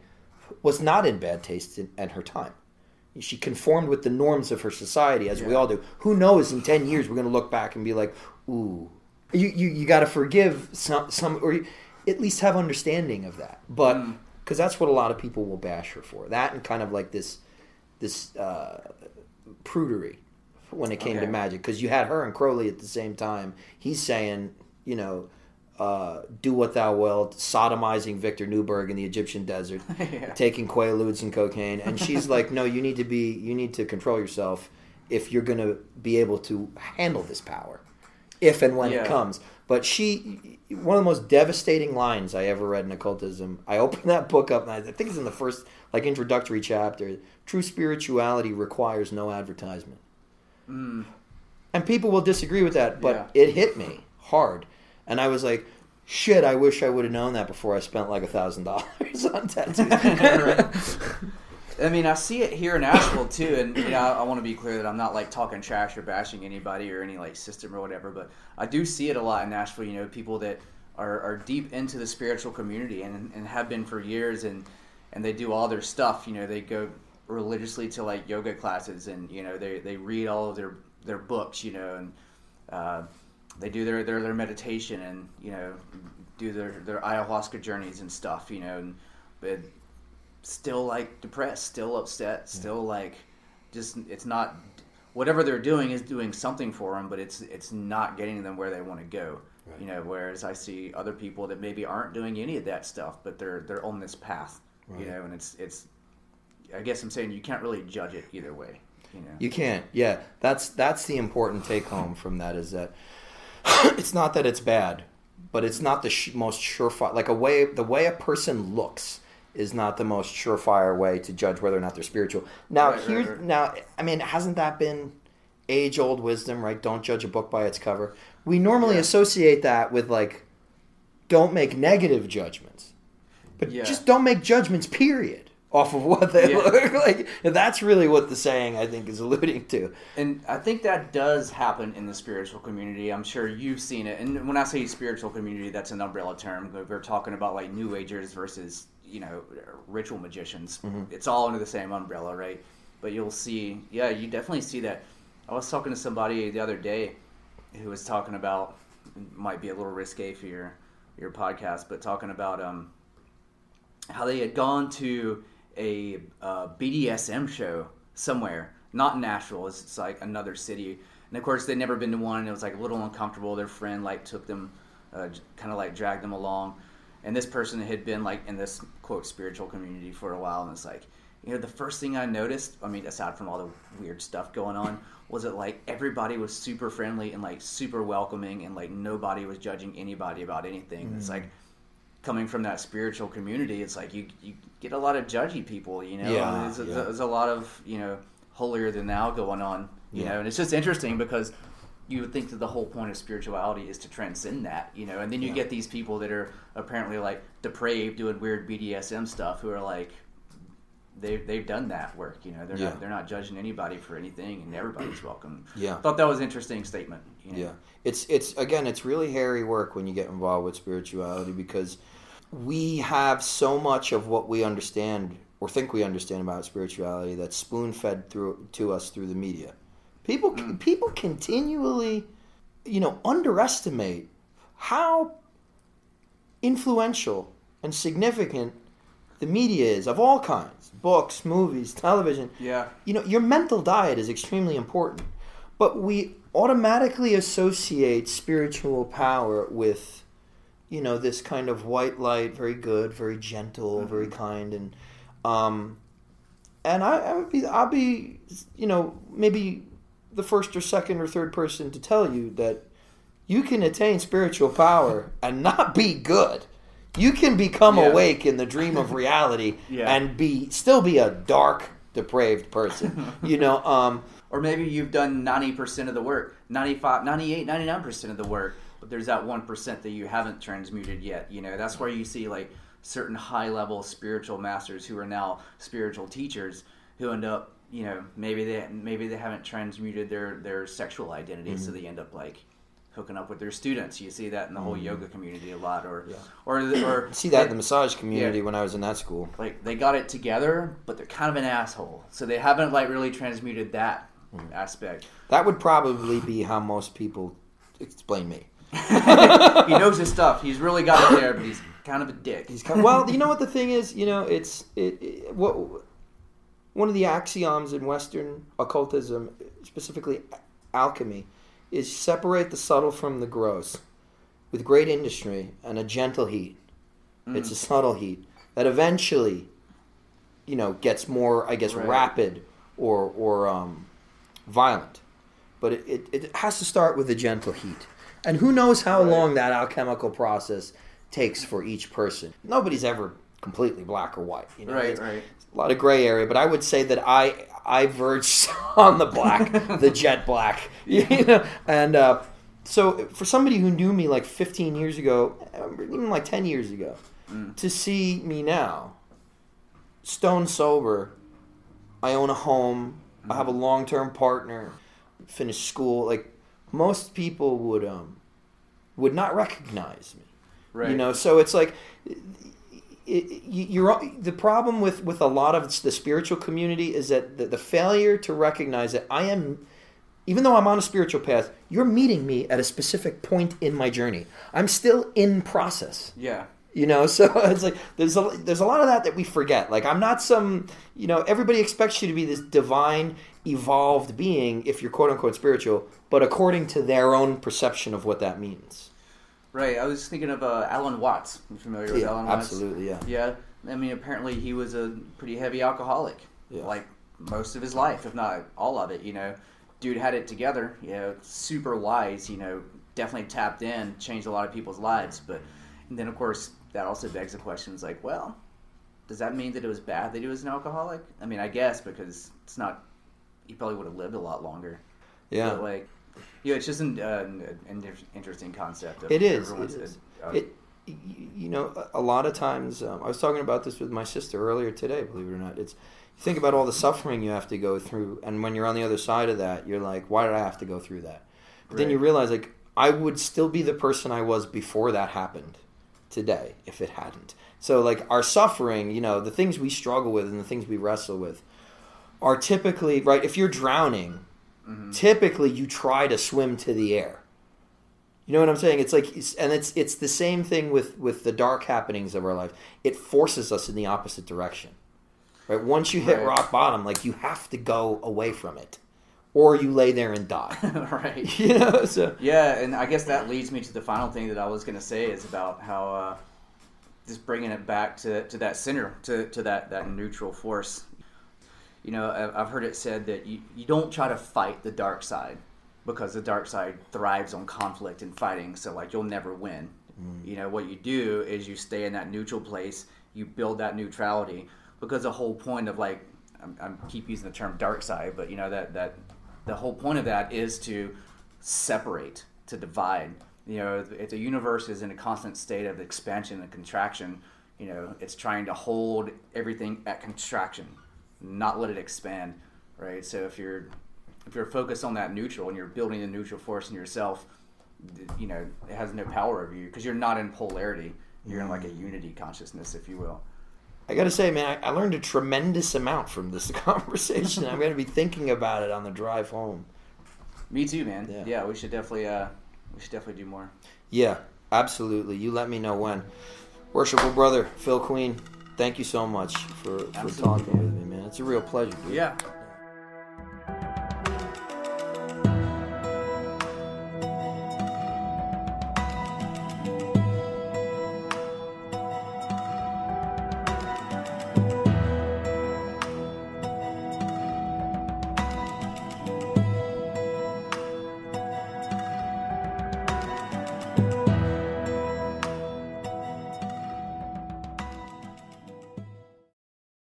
was not in bad taste in, at her time. She conformed with the norms of her society, as we all do. Who knows? In ten years, we're going to look back and be like, "Ooh, you you, you got to forgive some some, or you, at least have understanding of that." But Mm. because that's what a lot of people will bash her for. That and kind of like this this uh, prudery when it came to magic. Because you had her and Crowley at the same time. He's saying, you know, uh, do what thou wilt, sodomizing Victor Neuburg in the Egyptian desert, Yeah. taking quaaludes and cocaine, and she's like, no, you need to be, you need to control yourself if you're going to be able to handle this power, if and when Yeah. it comes. But she, one of the most devastating lines I ever read in occultism. I opened that book up, and I think it's in the first like introductory chapter. True spirituality requires no advertisement, Mm. and people will disagree with that, but Yeah. it hit me hard, and I was like. Shit! I wish I would have known that before I spent like a thousand dollars on tattoos. I mean, I see it here in Asheville too, and you know, I, I want to be clear that I'm not like talking trash or bashing anybody or any like system or whatever, but I do see it a lot in Asheville. You know, people that are, are deep into the spiritual community and, and have been for years, and and they do all their stuff. You know, they go religiously to like yoga classes, and you know, they they read all of their their books. You know, and uh, they do their, their their meditation, and you know, do their their ayahuasca journeys and stuff. You know, and but still like depressed, still upset, still like just it's not whatever they're doing is doing something for them, but it's it's not getting them where they want to go. Right. You know, whereas I see other people that maybe aren't doing any of that stuff, but they're they're on this path. You know, and it's it's I guess I'm saying you can't really judge it either way. You know. You can't. Yeah, that's that's the important take home from that is that it's not that it's bad, but it's not the sh- most surefire. Like a way, the way a person looks is not the most surefire way to judge whether or not they're spiritual. Now, Right, right, right. now. I mean, hasn't that been age old wisdom? Right? Don't judge a book by its cover. We normally Yeah. associate that with like, don't make negative judgments, but Yeah. just don't make judgments. Period. Off of what they Yeah. look like. That's really what the saying I think is alluding to. And I think that does happen in the spiritual community. I'm sure you've seen it. And when I say spiritual community, that's an umbrella term. We're talking about like New Agers versus, you know, ritual magicians. It's all under the same umbrella, right? But you'll see, yeah, you definitely see that. I was talking to somebody the other day who was talking about, might be a little risque for your, your podcast, but talking about um, how they had gone to a uh, BDSM show somewhere, not in Asheville. It's, it's like another city, and of course they'd never been to one. And it was like a little uncomfortable. Their friend like took them, uh, kind of like dragged them along, and this person had been like in this quote spiritual community for a while, and it's like. You know, the first thing I noticed, I mean, aside from all the weird stuff going on, was that like everybody was super friendly and like super welcoming, and like nobody was judging anybody about anything. It's like coming from that spiritual community, it's like you you get a lot of judgy people, you know. Yeah, there's, yeah. there's a lot of you know holier than thou going on, you Yeah. know, and it's just interesting because you would think that the whole point of spirituality is to transcend that, you know, and then you get these people that are apparently like depraved, doing weird BDSM stuff, who are like. They've, they've done that work, you know. They're Yeah. not they're not judging anybody for anything, and everybody's welcome. Yeah. thought that was an interesting statement. You know? Yeah, it's it's again, it's really hairy work when you get involved with spirituality because we have so much of what we understand or think we understand about spirituality that's spoon fed through to us through the media. People mm. people continually, you know, underestimate how influential and significant the media is of all kinds books movies television Yeah. you know your mental diet is extremely important but we automatically associate spiritual power with you know, this kind of white light, very good, very gentle, Mm-hmm. very kind, and um, and I, I would be, I'll be, you know, maybe the first or second or third person to tell you that you can attain spiritual power and not be good. You can become Yeah. awake in the dream of reality Yeah. and be still be a dark, depraved person. you know, um, Or maybe you've done 90% of the work, 95, 98, 99% of the work, but there's that 1% that you haven't transmuted yet. You know, that's where you see like certain high level spiritual masters who are now spiritual teachers who end up, you know, maybe they maybe they haven't transmuted their their sexual identity, Mm-hmm. so they end up like hooking up with their students. You see that in the whole yoga community a lot or. Yeah. or or see that in the massage community Yeah. when I was in that school. like they got it together, but they're kind of an asshole. So they haven't like really transmuted that Mm. aspect. That would probably be how most people explain me. he knows his stuff. He's really got it there, but he's kind of a dick. He's kind of, well, you know what the thing is, you know, it's it, it what one of the axioms in Western occultism, specifically alchemy, is separate the subtle from the gross with great industry and a gentle heat. It's a subtle heat that eventually, you know, gets more, I guess, Right. rapid or or um, violent. But it, it, it has to start with a gentle heat. And who knows how Right. long that alchemical process takes for each person. Nobody's ever completely black or white. You know? Right, It's right. A lot of gray area, but I would say that I I verge on the black, the jet black. You know? And uh, so for somebody who knew me like 15 years ago, uh, even like 10 years ago, to see me now, stone sober, I own a home, I have a long term partner, finished school. Like most people would um would not recognize me. Right. You know, so it's like it, you're the problem with with a lot of the spiritual community is that the, the failure to recognize that I am even though I'm on a spiritual path, you're meeting me at a specific point in my journey. I'm still in process. Yeah. You know, so it's like there's a there's a lot of that that we forget. Like I'm not some, you know, everybody expects you to be this divine, evolved being if you're quote unquote spiritual, but according to their own perception of what that means. Right. I was thinking of uh, Alan Watts. You familiar with Yeah, Alan Watts? absolutely, yeah. Yeah. I mean, apparently he was a pretty heavy alcoholic. Yeah. Like most of his life, if not all of it. You know, dude had it together. You know, super wise. You know, definitely tapped in, changed a lot of people's lives. But and then, of course, that also begs the questions like, well, does that mean that it was bad that he was an alcoholic? I mean, I guess because it's not. He probably would have lived a lot longer. Yeah. But like, yeah, it's just an, uh, an, interesting concept. Of It is. It everyone's- uh, It, you know, a a lot of times, um, I was talking about this with my sister earlier today. Believe it or not, it's you think about all the suffering you have to go through, and when you're on the other side of that, you're like, why did I have to go through that? But then you realize, like, I would still be the person I was before that happened today if it hadn't. So, like, our suffering, you know, the things we struggle with and the things we wrestle with are typically right. If you're drowning, Mm-hmm. typically you try to swim to the air. You know what I'm saying? It's like, it's, and it's it's the same thing with with the dark happenings of our life. It forces us in the opposite direction. Right? Once you hit Right. rock bottom, like you have to go away from it, or you lay there and die. right. you know, so Yeah, and I guess that leads me to the final thing that I was going to say is about how uh, just bringing it back to, to that center, to, to that, that neutral force. You know, I've heard it said that you, you don't try to fight the dark side because the dark side thrives on conflict and fighting, so like you'll never win. Mm. You know, what you do is you stay in that neutral place, you build that neutrality because the whole point of like, I'm, I'm keep using the term dark side, but you know, that, that the whole point of that is to separate, to divide. You know, if the universe is in a constant state of expansion and contraction, you know, it's trying to hold everything at contraction, not let it expand, right? So if you're if you're focused on that neutral and you're building the neutral force in yourself, you know, it has no power over you because you're not in polarity. You're in like a unity consciousness, if you will. I got to say, man, I, I learned a tremendous amount from this conversation. I'm going to be thinking about it on the drive home. Me too, man. Yeah. Yeah, we should definitely uh, we should definitely do more. Yeah, absolutely. You let me know when. Worshipful brother Phil Queen, thank you so much for, for Absolutely, talking with me, man. It's a real pleasure. Dude. Yeah.